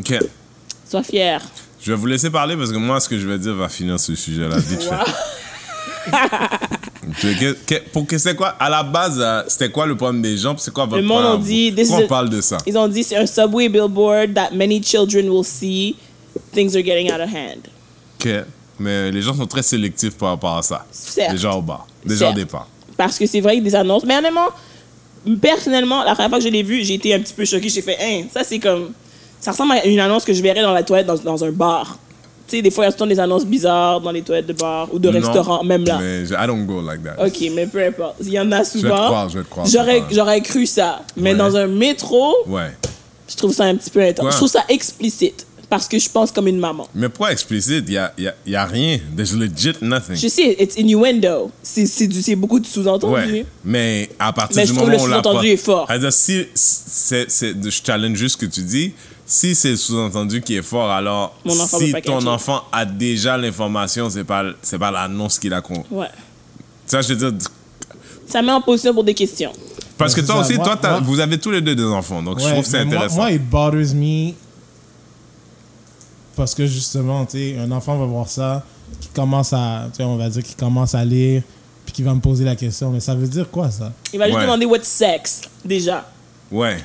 OK. Sois fier. Je vais vous laisser parler parce que moi, ce que je vais dire va finir ce sujet-là vite. Wow. que- pour que c'est quoi À la base, euh, c'était quoi le problème des gens? C'est quoi votre Le monde problème? ont dit, this Pourquoi on a- parle de ça? Ils ont dit c'est un subway billboard that many children will see. Things are getting out of hand. Ok. Mais les gens sont très sélectifs par rapport à ça. Certes. Les gens au bas. Les gens au départ. Parce que c'est vrai que des annonces. Mais honnêtement, personnellement, la première fois que je l'ai vu, j'ai été un petit peu choquée. J'ai fait, hein, ça c'est comme. Ça ressemble à une annonce que je verrais dans la toilette dans, dans un bar. Tu sais, des fois, il y a le temps des annonces bizarres dans les toilettes de bar ou de Non, restaurants, même là. Mais je- I don't go like that. Ok, mais peu importe. Il y en a Je vais te souvent. croire, je vais te croire. J'aurais, cru ça. Mais Ouais. dans un métro, Ouais. je trouve ça un petit peu intense. Je trouve ça explicite. Parce que je pense comme une maman. Mais pourquoi explicite? Il n'y a, y a, y a rien. There's legit nothing. Je sais, it's innuendo. C'est, c'est, du- c'est beaucoup de sous-entendus. Ouais. Mais à partir Mais du je trouve moment le où on l'a sous-entendu pas- est fort. C'est-à-dire, si c'est, c'est, je challenge juste ce que tu dis. Si c'est le sous-entendu qui est fort, alors Mon enfant si ton catcher. enfant a déjà l'information, c'est pas c'est pas l'annonce qu'il a con. Ouais. Ça, je veux dire, Ça met en position pour des questions. parce que toi aussi. Moi- toi, moi- vous avez tous les deux des enfants, donc je trouve que c'est mais moi- intéressant. Moi, it bothers me parce que justement, tu sais, un enfant va voir ça, qui commence à, tu sais, on va dire qu'il commence à lire, puis qui va me poser la question, mais ça veut dire quoi ça? Il va juste Ouais. demander what's sex, déjà. Ouais.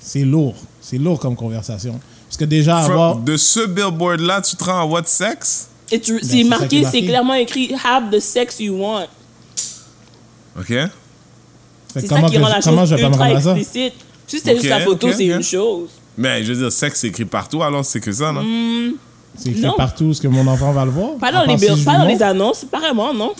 C'est- lourd, c'est lourd comme conversation. Parce que déjà From- avoir, de ce billboard-là, tu te rends à what sex? Et tu- Ben, c'est marqué, c'est clairement écrit Have the sex you want. OK? C'est ça comment, qui rend la comment chose je ultra explicite. Si c'était juste la photo, c'est une chose. Mais je veux dire, sexe, c'est écrit partout, alors c'est que ça, non? Mm. C'est écrit Non. partout, ce que mon enfant va le voir. Pas dans, les, si pas dans les annonces, apparemment, non?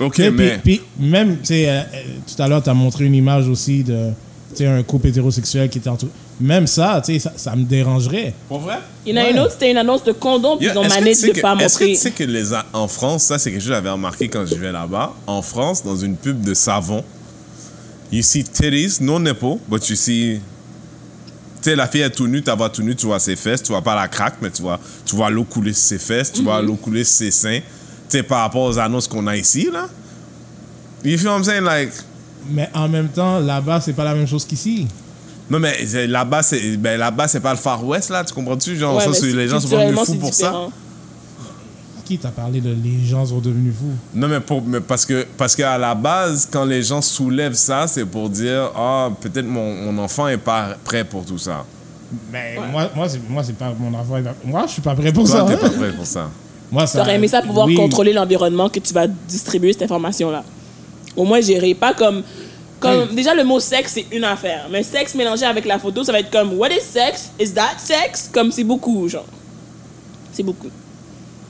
OK, mais... Puis, puis même, tu sais, euh, euh, tout à l'heure, tu as montré une image aussi de tu sais, un couple hétérosexuel qui était entouré. Même ça, tu sais, ça, ça me dérangerait. Pour vrai? Il y en a Ouais. une autre, c'était une annonce de condom, puis ils ont est-ce que managé tu sais de que- pas Est-ce que montrer. tu sais que les, a- en France, ça c'est quelque chose que j'avais remarqué quand je vivais là-bas. En France, dans une pub de savon, you see titties, no nipple, but you see... Tu sais, la fille est tout nue, ta voix tout nue, tu vois ses fesses, tu vois pas la craque, mais tu vois, tu vois l'eau couler sur ses fesses, tu vois l'eau couler sur ses seins. Tu sais, par rapport aux annonces qu'on a ici, là. You feel what I'm saying? Like... Mais en même temps, là-bas, c'est pas la même chose qu'ici. Non, mais là-bas, c'est ben, là-bas, c'est pas le Far West, là, tu comprends-tu? Genre, Ouais, ça, les gens sont pas venus culturellement, fous pour ça. Qui t'a parlé de les gens sont devenus fous? Non, mais, pour, mais parce que parce qu'à la base, quand les gens soulèvent ça, c'est pour dire Ah, peut-être mon, mon enfant est pas prêt pour tout ça. Mais moi, moi, c'est, moi, c'est pas mon enfant. Moi, je suis pas prêt pour Toi, ça. t'es hein. pas prêt pour ça. Moi, ça. T'aurais aimé ça pouvoir oui. contrôler l'environnement que tu vas distribuer cette information-là. Au moins gérer, pas comme. comme. Déjà, le mot sexe, c'est une affaire. Mais sexe mélangé avec la photo, ça va être comme What is sex? Is that sex? Comme c'est beaucoup, genre. C'est beaucoup.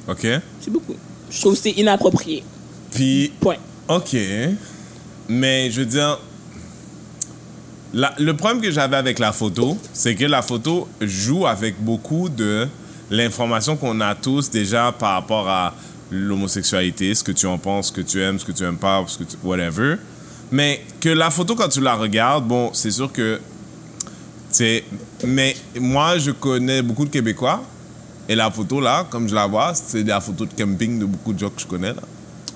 OK? C'est beaucoup. Je trouve que c'est inapproprié. Puis, Point. OK. Mais je veux dire, la- le problème que j'avais avec la photo, c'est que la photo joue avec beaucoup de l'information qu'on a tous déjà par rapport à l'homosexualité, ce que tu en penses, ce que tu aimes, ce que tu aimes pas, ce que tu, whatever. Mais que la photo, quand tu la regardes, bon, c'est sûr que. C'est. Mais moi, je connais beaucoup de Québécois. Et la photo, là, comme je la vois, c'est la photo de camping de beaucoup de gens que je connais, là.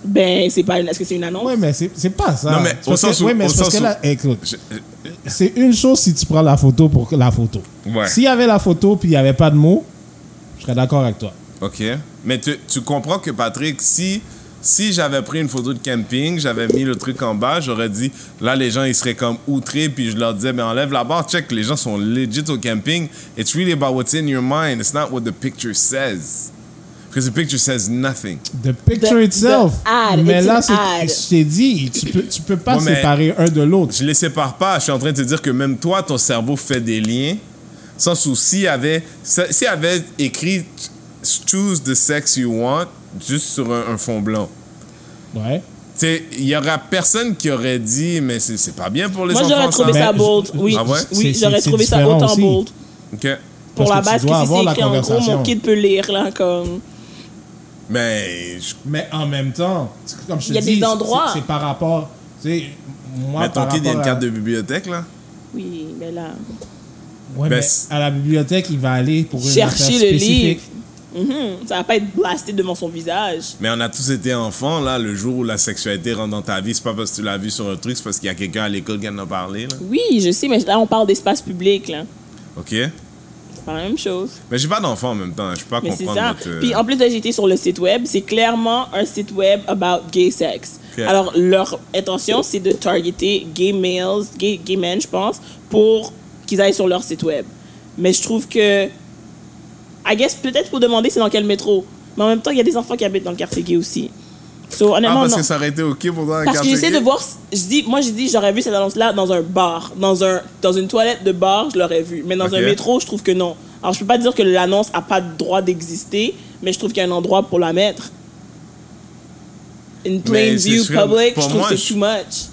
Ben, c'est pas une... Est-ce que c'est une annonce? Ouais, mais c'est, c'est pas ça. Non, mais C'est au parce que- sens où- mais c'est parce sens que où- là, écoute, Je- c'est une chose si tu prends la photo pour que- la photo. Ouais. S'il y avait la photo puis il n'y avait pas de mots, serais d'accord avec toi. OK. Mais tu, tu comprends que, Patrick, si, si j'avais pris une photo de camping, j'avais mis le truc en bas, j'aurais dit, là, les gens, ils seraient comme outrés, puis je leur disais, mais enlève la barre, check, les gens sont legit au camping. It's really about what's in your mind. It's not what the picture says. Because the picture says nothing. The picture The- itself. the ad, mais it's là, je t'ai dit, tu peux, tu peux pas Ouais, séparer un de l'autre. Je les sépare pas. Je suis en train de te dire que même toi, ton cerveau fait des liens. Sans souci, avait, s'il avait écrit Choose the sex you want juste sur un, un fond blanc. Ouais. Tu sais, il y aura personne qui aurait dit, mais c'est c'est pas bien pour les Moi, enfants. j'aurais trouvé ça. ça bold. Oui, Ah ouais? oui j'aurais trouvé ça autant aussi. bold. OK. Pour Parce la que base, dois que si c'est écrit en gros, mon kid peut lire, là, comme... Mais je- Mais en même temps, comme je te Il y a dis, des c'est- endroits. C'est, c'est par rapport. Tu sais, moi, mais ton par kid, il y a une à- carte de bibliothèque, là? Oui, mais là... Ouais, Ben, mais à la bibliothèque, il va aller pour une Chercher le livre. Mhm, Ça va pas être blasté devant son visage. Mais on a tous été enfants, là, le jour où la sexualité rentre dans ta vie, c'est pas parce que tu l'as vu sur un truc, c'est parce qu'il y a quelqu'un à l'école qui en a parlé, là. Oui, je sais, mais là, on parle d'espace public, là. OK? C'est pas la même chose. Mais j'ai pas d'enfant en même temps, je peux pas Mais c'est comprendre ça. votre... euh, Puis en plus j'étais sur le site web, c'est clairement un site web about gay sex. Alors leur intention c'est de targeter gay males, gay, gay men, je pense, pour qu'ils aillent sur leur site web. Mais je trouve que, I guess peut-être pour demander c'est dans quel métro. Mais en même temps il y a des enfants qui habitent dans le quartier gay aussi. So Ah, parce non. que ça aurait été OK pour un Parce que j'essaie de voir. Je dis, moi, j'ai dit, j'aurais vu cette annonce-là dans un bar, dans, un, dans une toilette de bar, je l'aurais vu. Mais dans un métro, je trouve que non. Alors, je peux pas dire que l'annonce a pas de droit d'exister, mais je trouve qu'il y a un endroit pour la mettre. In plain view public, je trouve que c'est too much.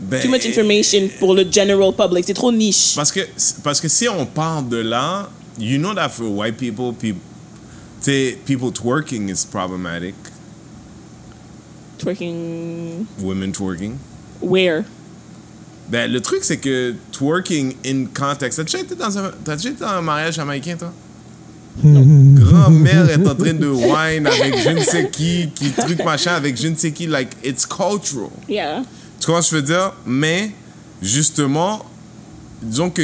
Ben, Too much information pour le general public. C'est trop niche. Parce que, parce que si on part de là, you know that for white people, people, people twerking is problematic. Twerking. Women twerking. Where? Ben, le truc, c'est que twerking in context. T'as déjà été dans un, t'as déjà été dans un mariage jamaïcain, toi? Grand-mère est en train de wine avec je ne sais qui, qui truc machin avec je ne sais qui. Like, it's cultural. Yeah. Tu comprends ce que je veux dire? Mais, justement, disons que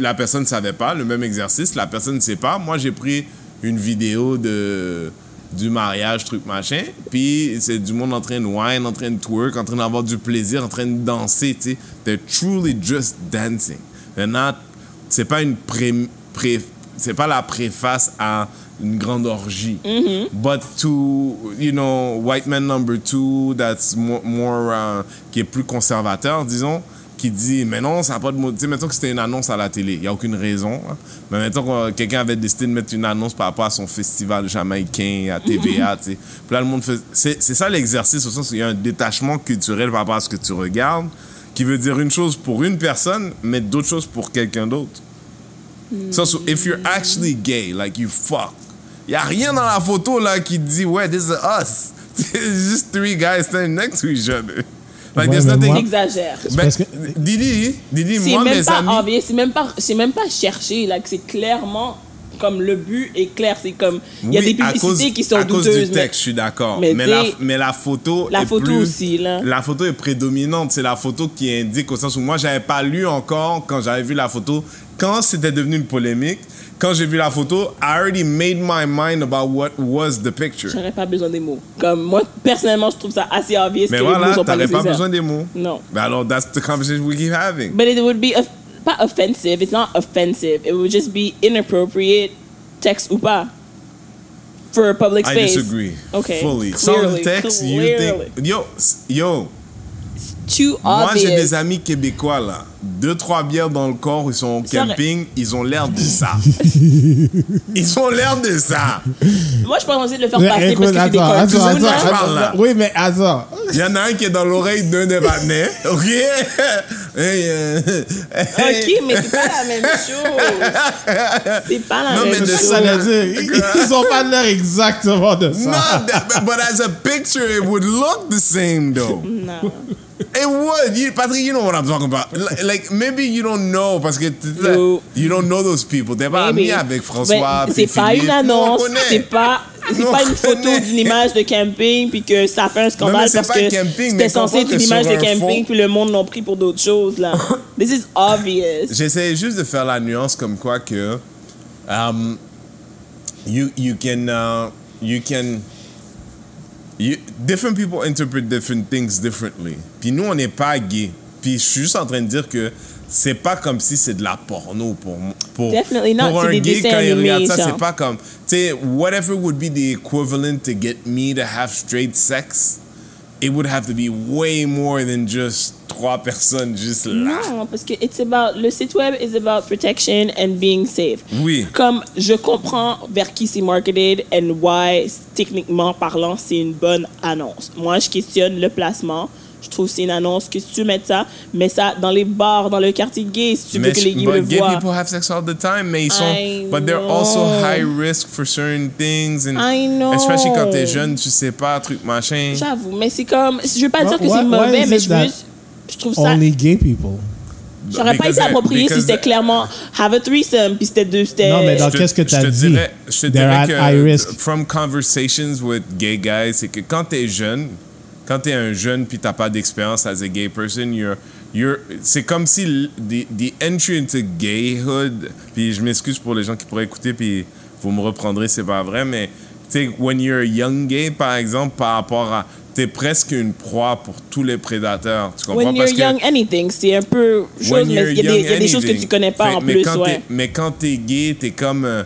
la personne ne savait pas, le même exercice, la personne ne sait pas. Moi, j'ai pris une vidéo de du mariage, truc machin, puis c'est du monde en train de wine, en train de twerk, en train d'avoir du plaisir, en train de danser, tu sais. They're truly just dancing. They're not... C'est pas une pré- c'est pas la préface à une grande orgie. But to, you know, white man number two, that's more, more uh, qui est plus conservateur, disons, qui dit, mais non, ça n'a pas de mot. Tu sais, mettons que c'était une annonce à la télé, il n'y a aucune raison. hein. Mais mettons que euh, quelqu'un avait décidé de mettre une annonce par rapport à son festival jamaïcain, à TVA, tu sais. Puis là, le monde fait. C'est ça l'exercice, au sens où il y a un détachement culturel par rapport à ce que tu regardes, qui veut dire une chose pour une personne, mais d'autres choses pour quelqu'un d'autre. So, so if you're actually gay, like you fuck, y a rien dans la photo là qui dit ouais, this is us. It's just three guys standing next to each other. Like Ouais, there's mais nothing. moi- Exagère. Ben, que- Didi, Didi, C'est moi même mes pas amis. obvious, c'est même pas, c'est même pas cherché, là, que c'est clairement comme le but est clair, c'est comme il y a Oui, des publicités cause- qui sont à cause douteuses. du mais- texte, je suis d'accord. mais Mais, la, t'sais, mais la photo. la est photo plus- aussi, là. La photo est prédominante. C'est la photo qui indique au sens où moi, j'avais pas lu encore quand j'avais vu la photo. Quand c'était devenu une polémique, quand j'ai vu la photo, I already made my mind about what was the picture. J'aurais pas besoin des mots. Comme moi, personnellement, je trouve ça assez obvious Mais que voilà, sont pas pas besoin des mots. Non. Ben alors, that's the conversation we keep having. But it would be off- pas offensive. It's not offensive. It would just be inappropriate, text ou pas, for a public I space. disagree. Okay. Fully. Clearly, le texte, you clearly. think. Yo, yo, Too moi j'ai des amis québécois là. Deux, trois bières dans le corps, ils sont au camping, ils ont l'air de ça. ils ont l'air de ça. Moi, je pense essayer de le faire Mais passer écoute, parce que c'est des attends, attends, attends, je parle, là. attends. Oui, mais attends. Il y en a un qui est dans l'oreille d'un des partenaires, ok? Euh, Ok, mais c'est pas la même chose. C'est pas la Non, même mais chose. ça, veut dire, ils ont pas l'air exactement de ça. That, but as a picture, it would look the same though. Non. It would. You, Patrick, you know what I'm talking about. Like, like, maybe you don't know parce que No. you don't know those people. T'es pas ami avec François. C'est pas Philippe. une annonce, c'est pas c'est pas une photo d'une image de camping puis que ça fait un scandale parce que camping, c'était censé être une image de un camping fond- puis le monde l'ont pris pour d'autres choses là. This is obvious. J'essayais juste de faire la nuance comme quoi que um, you you can uh, you can you, different people interpret different things differently. Puis nous on n'est pas gay. Puis je suis juste en train de dire que c'est pas comme si c'est de la porno pour pour pour un gay quand il regarde ça c'est pas comme tu sais whatever would be the equivalent to get me to have straight sex it would have to be way more than just trois personnes juste là. Non, parce que it's about le site web is about protection and being safe. Oui. Comme je comprends vers qui c'est marketed and why techniquement parlant c'est une bonne annonce. Moi je questionne le placement. Je trouve que c'est une annonce que si tu mets ça, mets ça dans les bars, dans le quartier gay, si tu veux Mais que les gays but le gay voient. people have sex all the time, mais ils sont, I but they're also know. high risk for certain things, and I know. especially quand t'es jeune, tu sais pas truc machin. J'avoue, mais c'est comme, je veux pas dire que c'est mauvais, is mais je, veux, je trouve ça. Only gay people? J'aurais pas été approprié si c'était clairement have a threesome, puis c'était deux, c'était. Non, mais dans- qu'est-ce que t'as te dit? dirais- Je te dirais que high risk. from conversations with gay guys, c'est que quand t'es jeune, quand t'es un jeune puis t'as pas d'expérience as a gay person, you're, you're, c'est comme si the, the entry into gayhood, puis je m'excuse pour les gens qui pourraient écouter puis vous me reprendrez, c'est pas vrai, mais tu sais, when you're a young gay, par exemple, par rapport à, t'es presque une proie pour tous les prédateurs, tu comprends? When you're Parce que- young, anything, c'est un peu chose, mais you're il y a des, young il y a des choses que tu connais pas Fait- en mais plus, quand ouais. mais quand t'es gay, t'es comme. euh,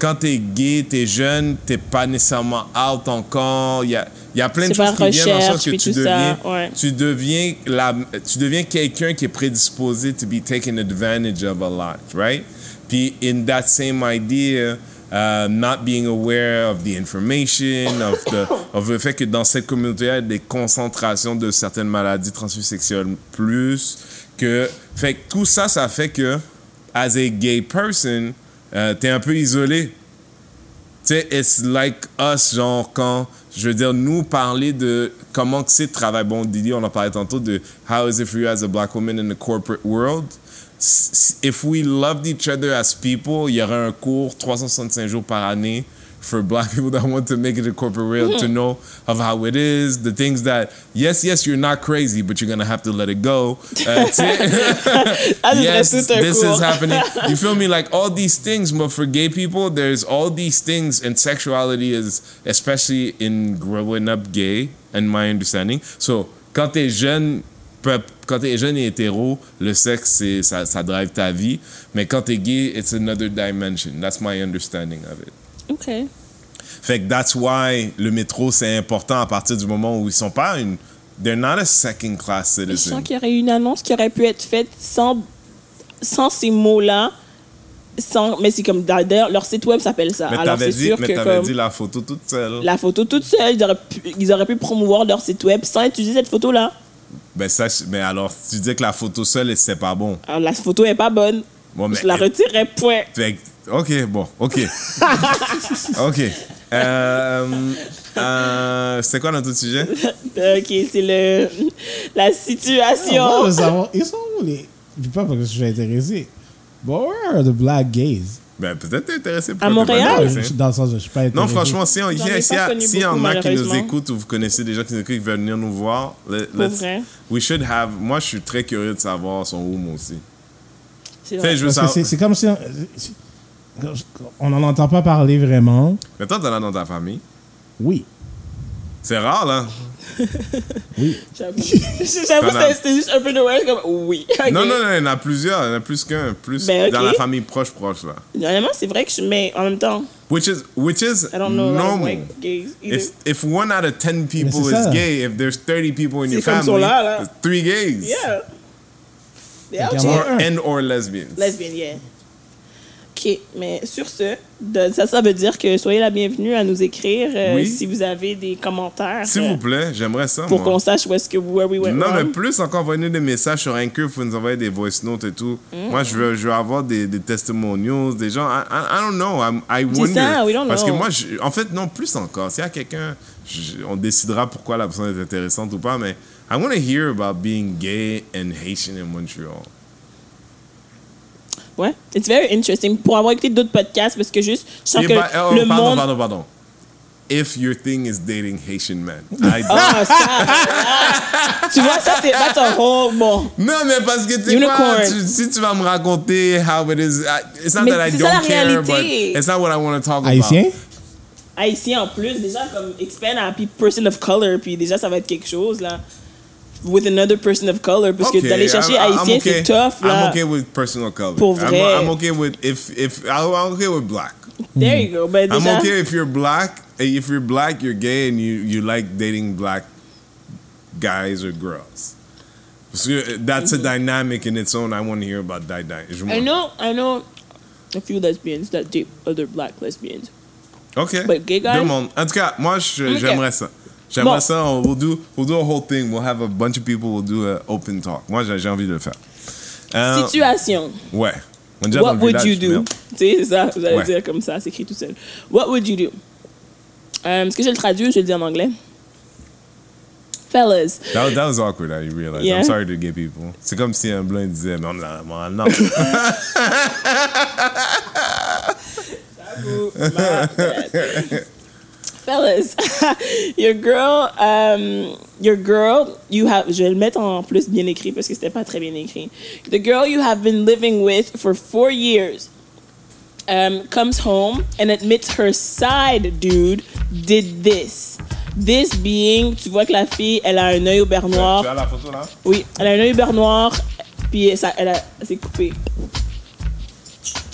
quand t'es gay, t'es jeune, t'es pas nécessairement out encore. Il y a, y a plein de choses qui viennent en sorte recherche, que tu ça, deviens, ouais. tu deviens, la, tu deviens quelqu'un qui est prédisposé to be taken advantage of a lot, right? Puis, in that same idea, uh, not being aware of the information, of, the, of le fait que dans cette communauté, il y a des concentrations de certaines maladies transmises sexuelles plus que. Fait que tout ça, ça fait que, as a gay person, euh, t'es un peu isolé. Tu sais, it's like us, genre, quand, je veux dire, nous parler de comment que c'est de travailler. Bon, Didi, on en parlait tantôt de how is it for you as a black woman in the corporate world? If we loved each other as people, il y aurait un cours 365 jours par année for black people that want to make it a corporate rail to know of how it is, the things that yes, yes, you're not crazy, but you're gonna have to let it go. Uh, sais, Ah, yes, serait tout un this cours. is happening. You feel me? Like all these things, but for gay people, there's all these things, and sexuality is, especially in growing up gay, and my understanding. So, quand t'es jeune, quand t'es jeune et hétéro, le sexe, c'est, ça, ça drive ta vie. Mais quand t'es gay, it's another dimension. That's my understanding of it. OK. Fait que that's why le métro, c'est important à partir du moment où ils sont pas une... They're not a second class Je citizen. sens qu'il y aurait une annonce qui aurait pu être faite sans, sans ces mots-là. Sans, mais c'est comme d'ailleurs leur site web s'appelle ça. Mais Alors t'avais c'est dit, sûr mais que t'avais comme dit la photo toute seule. la photo toute seule, ils auraient, pu, ils auraient pu promouvoir leur site web sans utiliser cette photo-là. Ben ça, je- mais alors, tu dis que la photo seule, c'est pas bon. Alors la photo est pas bonne. Bon, mais- Je la retirerai, point. Fait ok, bon, ok. ok. Euh, euh, C'était quoi notre sujet? ok, c'est le la situation. On veut savoir, ils sont où les. Je dis pas parce que je suis intéressé. But where are the black gays? Ben, peut-être t'es intéressé pour À Montréal? Dans le sens où je suis pas intéressé. Non, franchement, si on- y, pas a- y en a qui nous écoutent ou vous connaissez des gens qui nous écoutent qui veulent venir nous voir, let- let's- vrai. we should have. Moi, je suis très curieux de savoir son où, moi aussi. C'est c'est- c'est comme si. on- On n'en entend pas parler vraiment. Mais toi, t'en as dans ta famille. Oui. C'est rare, là. J'avoue, J'avoue, T'en c'était juste un peu de ouais, comme oui. Non, non, non, il y en a plusieurs. Il y en a plus qu'un. Plus Ben, dans la famille proche, proche, là. Honnêtement, c'est vrai que je. Mais en même temps, Which is, which is I don't know normal. white gays either. If, if one out of 10 people is ça. gay, if there's 30 people in your comme family, là, là. there's three gays. Yeah. Yeah, Or, and or lesbians. Lesbienne, yeah. OK, mais sur ce, de- ça, ça veut dire que soyez la bienvenue à nous écrire euh, Oui. si vous avez des commentaires S'il vous plaît, j'aimerais ça, pour qu'on sache où est-ce que where we went Non, mais plus encore, envoyez-nous des messages sur Anchor, vous nous envoyer des voice notes et tout. Mm. Moi, je veux, je veux avoir des, des testimonials, des gens. I, I, I don't know. I'm- I wonder. ça, we don't Parce que moi, je- en fait, non, plus encore. S'il y a quelqu'un, on décidera pourquoi la personne est intéressante ou pas, mais I want to hear about being gay and Haitian in Montreal. Ouais, it's very interesting. Pour avoir écouté d'autres podcasts, parce que juste, je sens Et que bah, oh, le pardon, monde... pardon, pardon. If your thing is dating Haitian men. I- Ah, ça, tu vois, ça, c'est that's a whole... Bon, Non, mais parce que tu quoi, tu- si tu vas me raconter how it is, I- it's not Mais that I c'est don't ça care, but it's not what I want to talk Haïtien? about. haïtien? En plus, déjà, comme expand à puis person of color, puis déjà, ça va être quelque chose, là. With another person of color, parce Okay, que d'aller chercher I'm- I'm haïtien, okay. c'est tough, là. I'm okay with personal color. Pour I'm. I'm okay with if if I'm okay with black. There you go. Ben, I'm déjà, okay if you're black. If you're black, you're gay, and you you like dating black guys or girls. Parce que uh, that's a mm-hmm. dynamic in its own. I want to hear about that. I know, I know a few lesbians that date other black lesbians. Okay. But gay guys? Monde. En tout cas, moi, je- Ok. j'aimerais ça. J'aimerais Bon. ça. On, we'll, do, we'll do a whole thing. We'll have a bunch of people. We'll do an open talk. Moi, j'ai envie de le faire. Euh, Situation. ouais. On est déjà dans What le would village, you do? Tu sais, c'est ça, vous allez Ouais. dire comme ça, c'est écrit tout seul. What would you do? Euh, Est-ce que je le traduis ou je le dis en anglais? Fellas. That, was- that was awkward, I realized. Yeah. I'm sorry to gay people. C'est comme si un blanc disait, non, non, non, non. Fellas, your girl, um, your girl, you have, je vais le mettre en plus bien écrit parce que c'était pas très bien écrit. The girl you have been living with for four years um, comes home and admits her side dude did this. This being, tu vois que la fille, elle a un œil au beurre noir. Tu as la photo là? Oui, elle a un œil beurre noir, puis ça, elle, a, elle s'est coupée.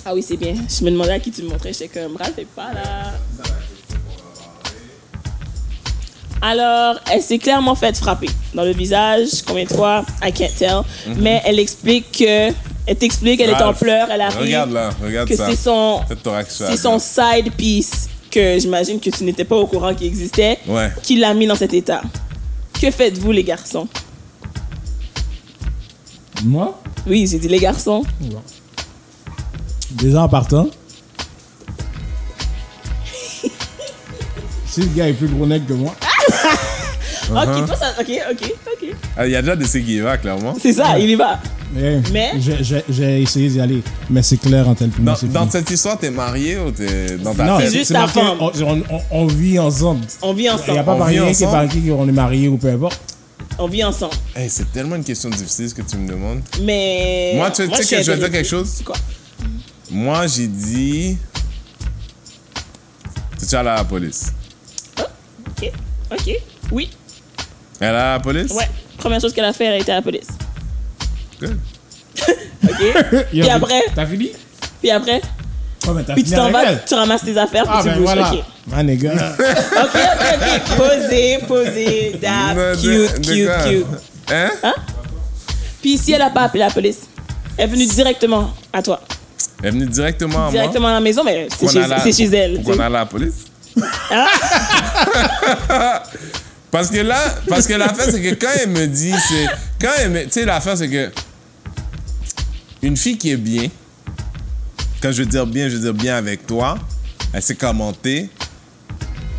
Ah oui, c'est bien. Je me demandais à qui tu me montrais, j'étais comme, est pas là. Alors, elle s'est clairement faite frapper dans le visage, combien de fois, I can't tell. Mais elle explique que, elle t'explique, elle est en pleurs, elle arrive. Regarde là, regarde que ça. c'est son, c'est side piece que j'imagine que tu n'étais pas au courant qu'il existait, Ouais. qui l'a mis dans cet état. Que faites-vous, les garçons? Moi? Oui, j'ai dit les garçons. Déjà en partant. si le gars est plus gros nec que moi. Ok, toi, ça. Ok, ok, ok. Ah, Il y a déjà des séguivas, clairement. C'est ça, il y va. Eh, Mais- j'ai- essayé d'y aller, mais c'est clair en tel point. Dans, cette histoire, t'es marié ou t'es dans ta Non, tête? c'est juste c'est ta marqué, femme. On, on- on- on vit ensemble. On vit Il n'y a ensemble. pas On marié vit qui est ensemble? marqué qu'on est marié ou peu importe. On vit ensemble. Hey, c'est tellement une question difficile ce que tu me demandes. Mais. Moi, tu sais que je vais dire quelque chose? C'est quoi? Moi, j'ai dit. Tu allé à la police. Ok. Ok. Oui. Elle à la police? Ouais. Première chose qu'elle a fait, elle a été à la police. Good. Ok. Puis après, T'as fini? puis après, Ouais, mais t'as puis tu t'en vas, elle. tu ramasses tes affaires, puis Ah, tu ben bouges. voilà. Ok. Ah, les gars. Ok, ok, ok. Posez, posez. Dab, cute, de cute, cute. Hein? Puis si elle a pas appelé la police, elle est venue directement à toi. Elle est venue directement à Directement à la maison, mais c'est chez, a la- elle. Aille à la police? Ah. parce que là, parce que l'affaire, c'est que quand elle me dit, c'est. Quand elle me. Tu sais, l'affaire, c'est que. Une fille qui est bien, quand je veux dire bien, je veux dire bien avec toi, elle s'est commentée.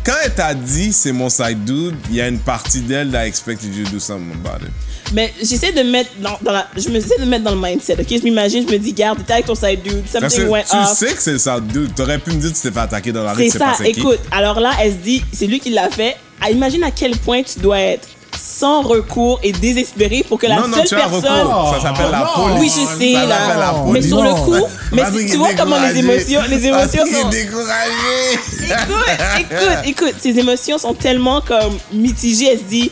Quand elle t'a dit c'est mon side dude, il y a une partie d'elle that expected you to do something about it. Mais j'essaie de mettre dans, dans la, je me de mettre dans le mindset. Ok, je m'imagine, je me dis, garde, t'étais avec ton side dude, something went tu off. sais que c'est le side dude. T'aurais pu me dire que tu t'es fait attaquer dans la rue, C'est ça. qui. Écoute, alors là, elle se dit, c'est lui qui l'a fait. Imagine à quel point tu dois être sans recours et désespéré pour que la non, non, seule tu as personne. recours. Ça s'appelle la non. police. Oui, je sais, Ça là. la Mais sur le coup, mais tu vois comment les émotions, les émotions sont. découragé. Écoute, écoute, écoute, ses émotions sont tellement comme mitigées. Elle se dit,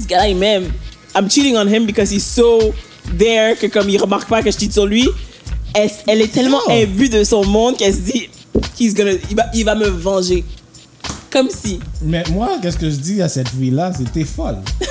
ce gars-là, il m'aime. I'm cheating on him because he's so there que comme il remarque pas que je cheat sur lui. Elle, elle est tellement Oh. imbue de son monde qu'elle se dit, he's gonna, il, va, il va me venger. Comme si. Mais moi, qu'est-ce que je dis à cette fille-là? C'était folle.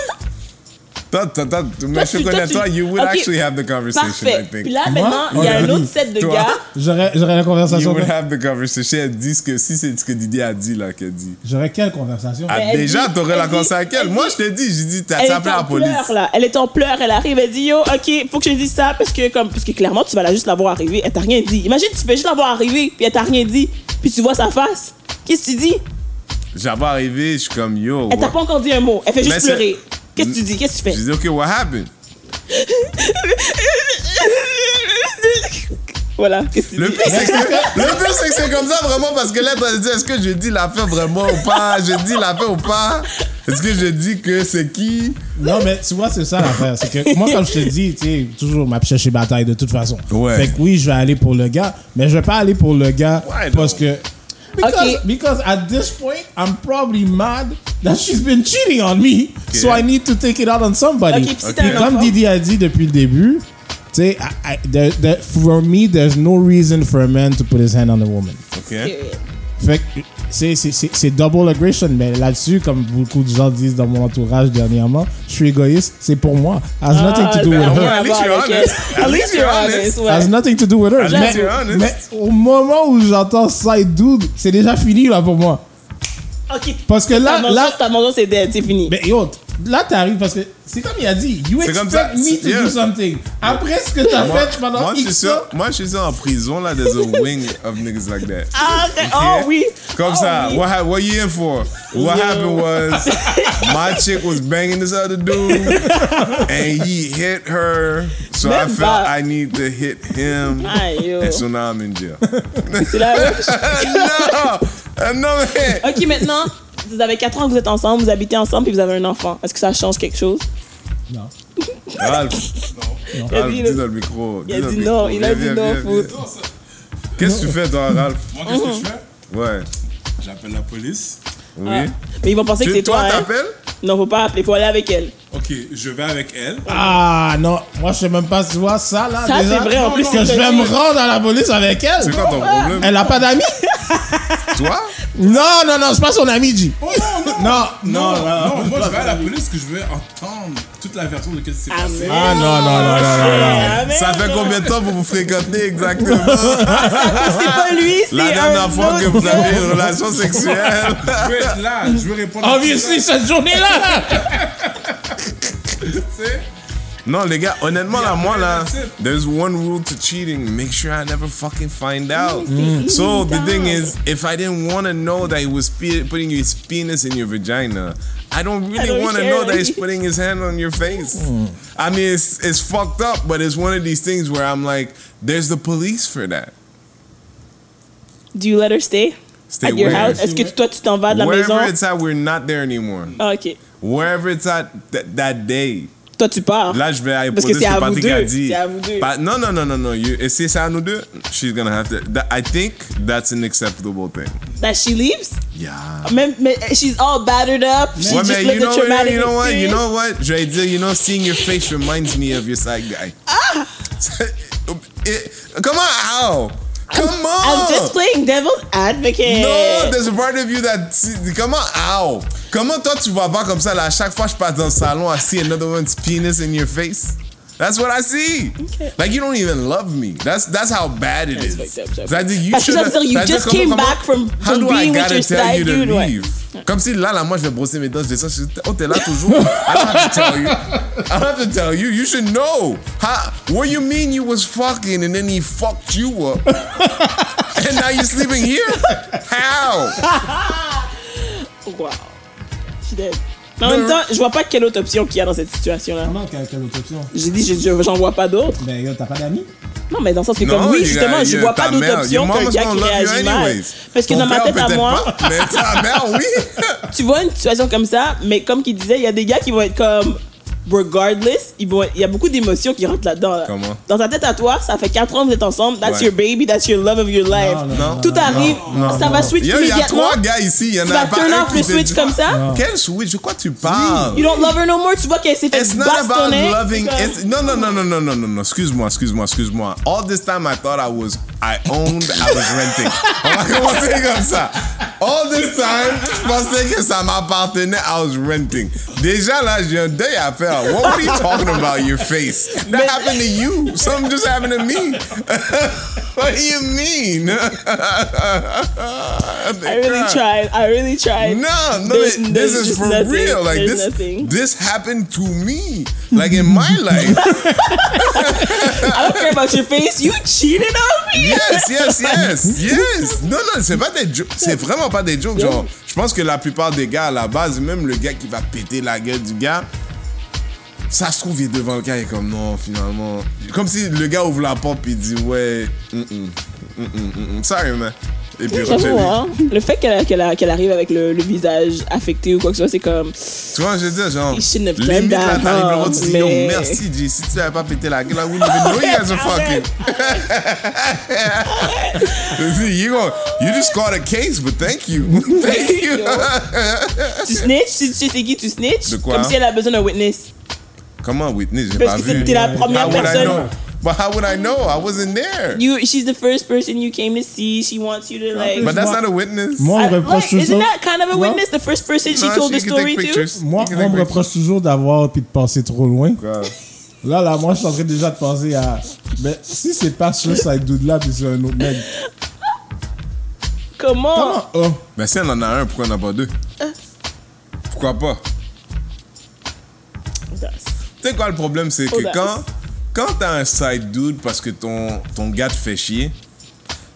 Toi, toi, toi, mais je connais toi, you would Ok. actually have the conversation, I Parfait. think. Puis là, maintenant, il y a un autre set de Toi? gars. J'aurais j'aurais la You conversation. would que- have the conversation. Elle dit ce que, si c'est ce que Didier a dit, là, qu'elle dit. J'aurais quelle conversation? Ah, déjà, t'aurais la conversation avec elle. Moi, je t'ai dit, j'ai dit, t'as appelé la en police. pleurs, là. Elle est en pleurs, elle arrive, elle dit Yo, ok, faut que je te dise ça parce que, comme, parce que clairement, tu vas la juste la voir arriver. Elle t'a rien dit. Imagine, tu fais juste la voir arriver, puis elle t'a rien dit, puis tu vois sa face. Qu'est-ce que tu dis? J'avais arrivé, je suis comme, yo. Elle t'a what- pas encore dit un mot. Elle fait juste pleurer. Qu'est-ce que tu dis? Qu'est-ce que tu J'ai fais dit, OK, what happened? Voilà, qu'est-ce que tu Le dis? pire, c'est que, c'est que c'est comme ça vraiment parce que là, elle dit est-ce que je dis l'affaire vraiment ou pas? Je dis l'affaire ou pas? Est-ce que je dis que c'est qui? Non, mais tu vois, c'est ça l'affaire. C'est que moi, comme je te dis, tu sais, toujours ma chercher bataille de toute façon. Ouais. Fait que oui, je vais aller pour le gars, mais je vais pas aller pour le gars Ouais, parce que. Because, Ok. because at this point, I'm probably mad that she's been cheating on me, so I need to take it out on somebody. Ok, puis si t'as Puis un comme? Didi a dit depuis le début, tu sais, I- I- there- there- for me, there's no reason for a man to put his hand on a woman. OK. Fait que c'est, c'est, c'est, c'est double aggression, mais là-dessus, comme beaucoup de gens disent dans mon entourage dernièrement, je suis égoïste, c'est pour moi. Has nothing to do with ben, her. ouais, At least you're honest. At least you're honest. Has nothing to do with her. At Mais, least you're honest. mais au moment où j'entends side dude, c'est déjà fini là pour moi. Ok. Parce que là, là, ta vengeance, c'est dead, c'est fini. mais yo, là t'arrives parce que c'est comme il a dit, you C'est expect comme ça, me to yeah. do something. Après ce que t'as Moi, fait pendant moi, je suis X sûr, moi, je suis sûr en prison, là, there's a wing of niggas like that. Ah, Ok? oh oui. Comme Oh, ça. oui. What, ha- what you in for? What Yo. happened was my chick was banging this other dude and he hit her. So I Même felt pas. I need to hit him. Aïe, yo. And so now I'm in jail. C'est la même non! Euh, Non, mais. Ok, maintenant, vous avez 4 ans que vous êtes ensemble, vous habitez ensemble, puis vous avez un enfant. Est-ce que ça change quelque chose? Non. Ralph. Il a Ralph, dit dis dans le micro. Il a dit non, il a dit non, foot. Qu'est-ce que tu fais, toi, Ralph? Moi, qu'est-ce que je fais? Ouais. J'appelle la police. Oui. Mais ils vont penser que c'est toi. toi, hein. t'appelles? Non, faut pas appeler, faut aller avec elle. Ok, je vais avec elle. Ah non, moi je sais même pas si tu vois ça là. Ça, c'est vrai, en Non, plus, non, que je vais me rendre à la police avec elle. C'est quoi ton problème? Elle a pas d'amis Toi? Non, non, non, c'est pas son ami, G. Oh non, non, Non, non, non, non. non, moi je vais à la police que je veux entendre toute la version de ce qui s'est Ah, passé. Ah non, non, non, non, non. Ah, Ça fait non. combien de temps pour vous fréquenter exactement? C'est pas lui, c'est La dernière un fois que vous avez une relation sexuelle. Je veux être là, je veux répondre Obviously, cette journée-là. tu sais? Non, les gars, honnêtement, là, moi, là, there's one rule to cheating. Make sure I never fucking find out. Mm. So the thing is, if I didn't want to know that he was pe- putting his penis in your vagina, I don't really want to know that he's putting his hand on your face. I mean, it's, it's fucked up, but it's one of these things where I'm like, there's the police for that. Do you let her stay Stay at your where? house? Est-ce que toi, tu t'en vas de la Wherever maison? it's at, we're not there anymore. Ah, ok. Wherever it's at th- that day. Toi, tu pars. Là, je vais aller Parce poser c'est ce à que Patrick a dit. C'est à vous deux. But no, no, no, no, no. You, et si c'est à nous deux, she's gonna have to. That, I think that's an acceptable thing. That she leaves? Yeah. Même, mais she's all battered up. She Ouais, just mais lived you a know, traumatic you know what? You know what? Je vais dire, you know, seeing your face reminds me of your side guy. Ah! come on, how? Come on! I'm just playing devil's advocate. No, there's a part of you that. Comment, ow? Comment toi tu vois pas comme ça là? À chaque fois que je passe dans le salon, I see another one's penis in your face. That's what I see. Okay. Like you don't even love me. That's that's how bad it is. fucked up, up. C'est-à-dire, you Parce que ça should. veut dire, you just came back from- How from do I being with gotta your tell side you to dude, leave? Comme si là, là, moi, je vais brosser mes dents, je descends, je dis, oh, t'es là toujours. I don't have to tell you. I don't have to tell you. You should know. How, what you mean you was fucking and then he fucked you up? and now you're sleeping here? How? Wow. Je suis dead. Mais en même temps, je vois pas quelle autre option qu'il y a dans cette situation-là. Comment, quelle, quelle autre option? J'ai dit, je- je- j'en vois pas d'autre. Ben, yo, t'as pas d'amis? Non, mais dans le sens que, Non, comme oui, justement, je vois pas ta d'autre mère, option your qu'un mama's gars gonna qui love you réagit mal. anyways. Parce que Ton dans ma père, tête à peut-être moi, pas, mais ta mère, oui. tu vois une situation comme ça, mais comme qu'il disait, il y a des gars qui vont être comme regardless, il y a beaucoup d'émotions qui rentrent là-dedans. Là. Comment? Dans ta tête à toi, ça fait 4 ans que vous êtes ensemble, that's ouais. your baby, that's your love of your life. Non, non, non, Tout arrive, ça va switch immédiatement. Il y a trois gars ici, il y en a pas un qui le switch comme ça? Quel switch? De quoi tu parles? You don't love her no more, tu vois qu'elle s'est fait It's not about loving. Non, non, non, non, non, non, non, non, excuse-moi, excuse-moi, excuse-moi. All this time I thought I was I owned, I was renting. On va commencer comme ça. All this time, je pensais que ça m'appartenait, I was renting. Déjà là, j'ai un deuil à faire What were you talking about? Your face? That happened to you. Something just happened to me. what do you mean? I really tried, I really tried. No, no, There's- this there's is for nothing. real. Like There's this, nothing. this happened to me. Like in my life. I don't care about your face, you cheated on me? Yes, yes, yes, yes. Non, non, c'est pas des jokes. C'est vraiment pas des jokes. Genre, je pense que la plupart des gars à la base, même le gars qui va péter la gueule du gars, ça se trouve, il est devant le gars et comme non, finalement. Comme si le gars ouvre la porte et il dit ouais, mm, mm, mm, mm, mm, mm, sorry man. Et puis hein, le fait qu'elle qu'elle qu'elle arrive avec le, le visage affecté ou quoi que ce soit, c'est comme. Tu vois, je veux dire, genre, limite là, t'arrives là, tu dis, yo, mais- merci, G, si tu avais pas pété la gueule, I wouldn't even know you guys are fucking. you, go, you just caught a case, but thank you. thank you. Tu snitch, tu tu sais qui tu snitch. De quoi? Comme si elle a besoin d'un witness. Comment witness? J'ai Parce pas que vu. t'es la première How would I personne. know? But how would I know? I wasn't there. You, she's the first person you came to see. She wants you to like. But that's not a witness. Moi, on me reproche like, isn't toujours. that kind of a witness? The first person she told the she can story take to? pictures. Moi, can on take me reproche toujours d'avoir puis de passer trop loin. Grave. Là, là, moi, je suis en train déjà de penser à. Mais si c'est pas sur cette dude là puis c'est un autre mec. Comment? Comment? Oh. Mais si elle en a un, pourquoi elle en a pas deux? Pourquoi pas? Tu sais quoi le problème, c'est que quand, quand t'as un side dude parce que ton, ton gars te fait chier,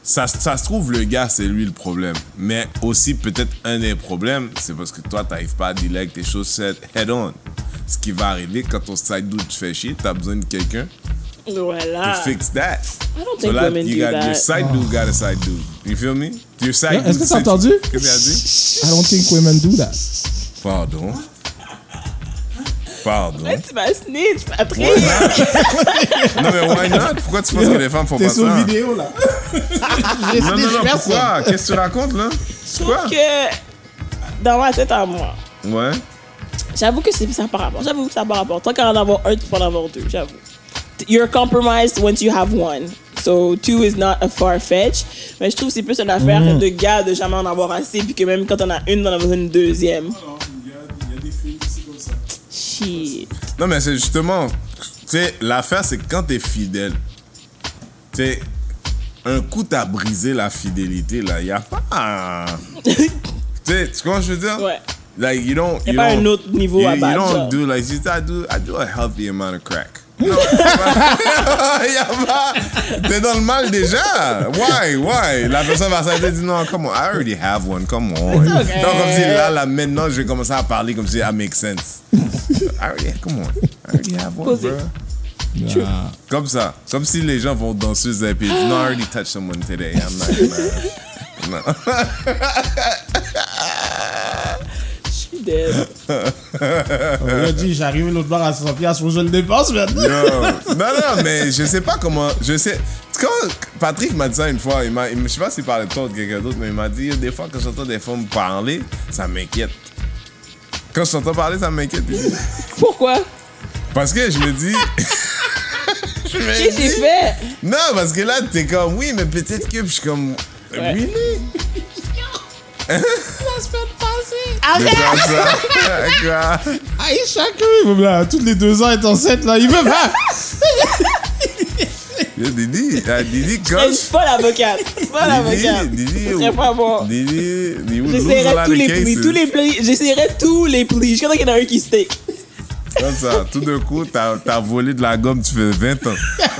ça, ça se trouve, le gars, c'est lui le problème. Mais aussi, peut-être un des problèmes, c'est parce que toi, t'arrives pas à dealer avec tes chaussettes head-on. Ce qui va arriver quand ton side dude te fait chier, t'as besoin de quelqu'un Voilà. to fix that. I don't So think women you do got your that. side dude got a side dude. You feel me? Your side Est-ce dude que t'as entendu? Qu'est-ce qu'il a dit? I don't think women do that. Pardon? Pardon. Tu m'as snitch, Patrick. Non, mais why not? Pourquoi tu penses que les femmes font T'es pas sur ça? vidéo là. Non, non, non, pourquoi? Qu'est-ce que tu racontes, là? Je trouve que dans ma tête à moi, Ouais. j'avoue que c'est ça par rapport. J'avoue que ça par rapport. Tant qu'à en avoir un, tu peux en avoir deux. J'avoue. You're compromised once you have one. So two is not a far fetch. Mais je trouve que c'est plus une affaire Mm. de gars de jamais en avoir assez, puis que même quand on a une, on en a besoin d'une deuxième. Shit. Non, mais c'est justement, tu sais, l'affaire, c'est quand t'es fidèle, tu sais, un coup t'as brisé la fidélité, là, y a pas. tu sais, tu comprends ce que je veux dire? Ouais. Like, you don't. Y a you pas don't- un autre niveau you, à You battre, don't genre. do, like, I do, I do a healthy amount of crack. Non, y a pas. T'es dans le mal déjà. Why, why? La personne va s'arrêter et dire non, come on, I already have one, come on. Okay. Non, comme si là, là, maintenant, je vais commencer à parler comme si that makes sense. I already, come on, I already have one, bro. Comme ça. Comme si les gens vont danser et puis no, I already touched someone today. I'm not gonna. No. Dead. On a dit, j'arrive l'autre bord à 100 piastres, faut que je le dépense maintenant. Yo. Non, non, mais je sais pas comment. Je sais. Quand Patrick m'a dit ça une fois, il m'a, il- je sais pas s'il parlait de toi ou de quelqu'un d'autre, mais il m'a dit des fois, quand j'entends des femmes parler, ça m'inquiète. Quand je t'entends parler, ça m'inquiète. Pourquoi? Parce que je me dis. je me Qu'est-ce que fait? Non, parce que là, t'es comme, oui, mais peut-être que. Puis je suis comme. Ouais. Really? Arrête! Quoi? Ah, et chacun, là, tous les deux ans, est enceinte, là, il veut pas. Yo, Didi, ah, Didi, Je coach. suis pas l'avocate. Je suis pas l'avocate. Didi, serait pas bon. Didi, Didi, J'essaierai tous les plis, tous les plis. J'essaierai tous les plis. Je crois qu'il y en a un qui stick. Comme ça, tout d'un coup, t'as as volé de la gomme, tu fais 20 ans.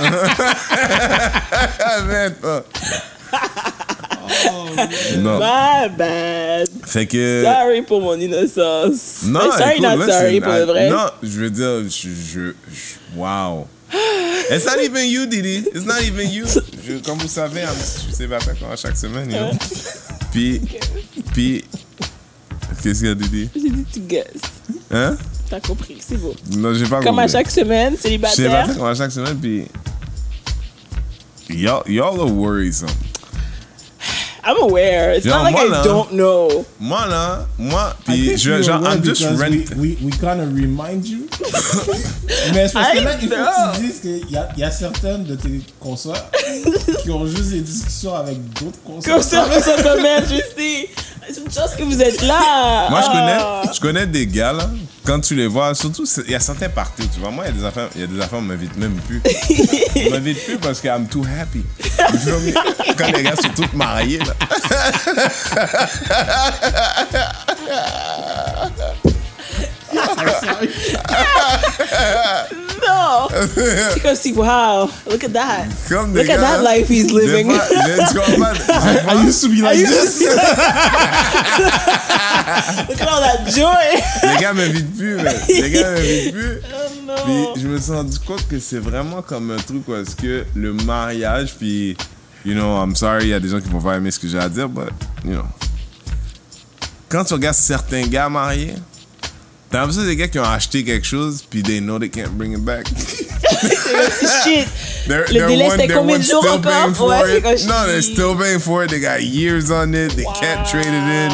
20 ans. non. My bad. Fait que. Sorry pour mon innocence. Non, Like, sorry, écoute, not là, sorry pour le vrai. Non, je veux dire, je. je, je- wow. It's not even you, Didi. It's not even you. Je, comme vous savez, I'm- je suis célibataire comme à chaque semaine, you know. Puis. Puis. Qu'est-ce qu'il y a, Didi? J'ai dit tu guesses. Hein? T'as compris, c'est beau. Non, j'ai pas Comme à compris. chaque semaine, Je suis célibataire. célibataire comme à chaque semaine, puis. Y'all, y'all are worrisome. I'm aware. It's not like moi, I là- don't know. Moi, là, moi, puis je, genre, I'm just because rent. We, we, we kind of remind you. Mais c'est parce que il faut know. que tu dises qu'il y a, il y a certaines de tes consoeurs qui ont juste des discussions avec d'autres consoeurs. Comme je sais. C'est une chance que vous êtes là. Moi, je Ah. connais, je connais des gars, là, quand tu les vois, surtout, il y a certains parties, tu vois. Moi, il y a des affaires, il y a des affaires, on m'invite même plus. on m'invite plus parce que I'm too happy. Quand les gars sont tous mariés, là. Non. C'est comme si, wow, look at that. Comme des Look at that life he's living. I used to be like this. Look at all that joy. Les gars m'invitent plus, mais les gars m'invitent plus. Oh non. Puis je me suis rendu compte que c'est vraiment comme un truc où est-ce que le mariage, puis, you know, I'm sorry, il y a des gens qui vont pas aimer ce que j'ai à dire, but, you know. Quand tu regardes certains gars mariés, t'as c'est des gars qui ont acheté quelque chose, puis they know they can't bring it back. Shit. They're, Le délai, one- c'était they're combien de jours encore? Ouais, c'est No, they're still paying for it. They got years on it. They can't trade it in.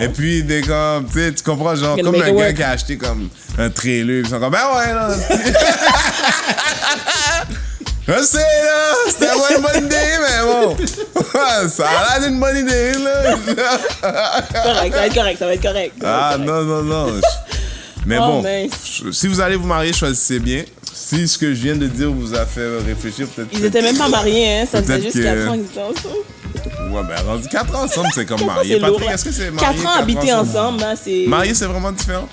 Et puis, des comme, tu sais, tu comprends, genre, comme un gars work. qui a acheté comme un trailer. Ils sont comme, ben ouais, là. Je sais, là. C'était pas une bonne idée, mais bon. Ça a l'air d'une bonne idée, là. Correct, ça va être correct, ça va être correct. Ah, non, non, non. Mais Oh, bon, mince. si vous allez vous marier, choisissez bien. Si ce que je viens de dire vous a fait réfléchir, peut-être. Ils étaient même pas mariés, hein. Ça faisait juste que- 4 ans qu'ils étaient ensemble. Ouais, ben rendu 4 ans ensemble, c'est comme marié. lourd, Patrick, là. est-ce que c'est marié? 4 ans habités ensemble, là, c'est. Marié, c'est vraiment différent?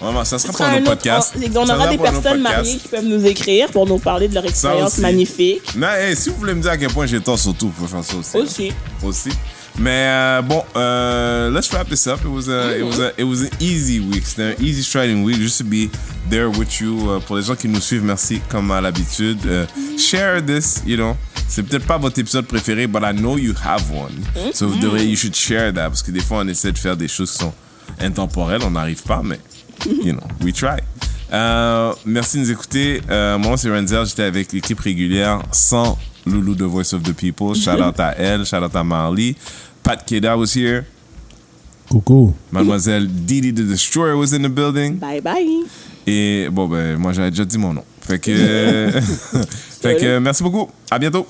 Vraiment, ça sera pour sera nos un autre- podcasts. on, Ça on aura des pour nos personnes mariées qui peuvent nous écrire pour nous parler de leur expérience magnifique. Non, hey, si vous voulez me dire à quel point j'ai tort sur tout, vous pouvez faire ça aussi. Aussi. Aussi. Mais euh, bon, euh, let's wrap this up. It was a, it was a, it was an easy week. C'était un easy striding week. Just to be there with you. Euh, pour les gens qui nous suivent, merci comme à l'habitude. Euh, share this, you know. C'est peut-être pas votre épisode préféré, but I know you have one. So vous devriez, you should share that parce que des fois on essaie de faire des choses qui sont intemporelles, on n'arrive pas, mais you know, we try. Euh, merci de nous écouter. Euh, nom c'est Renzel, j'étais avec l'équipe régulière sans Loulou de Voice of the People. Shout out à elle, shout out à Marley. Pat Keda was here. Coucou. Mademoiselle Didi the Destroyer was in the building. Bye bye. Et bon, ben, moi j'avais déjà dit mon nom. Fait que, fait que merci beaucoup. À bientôt.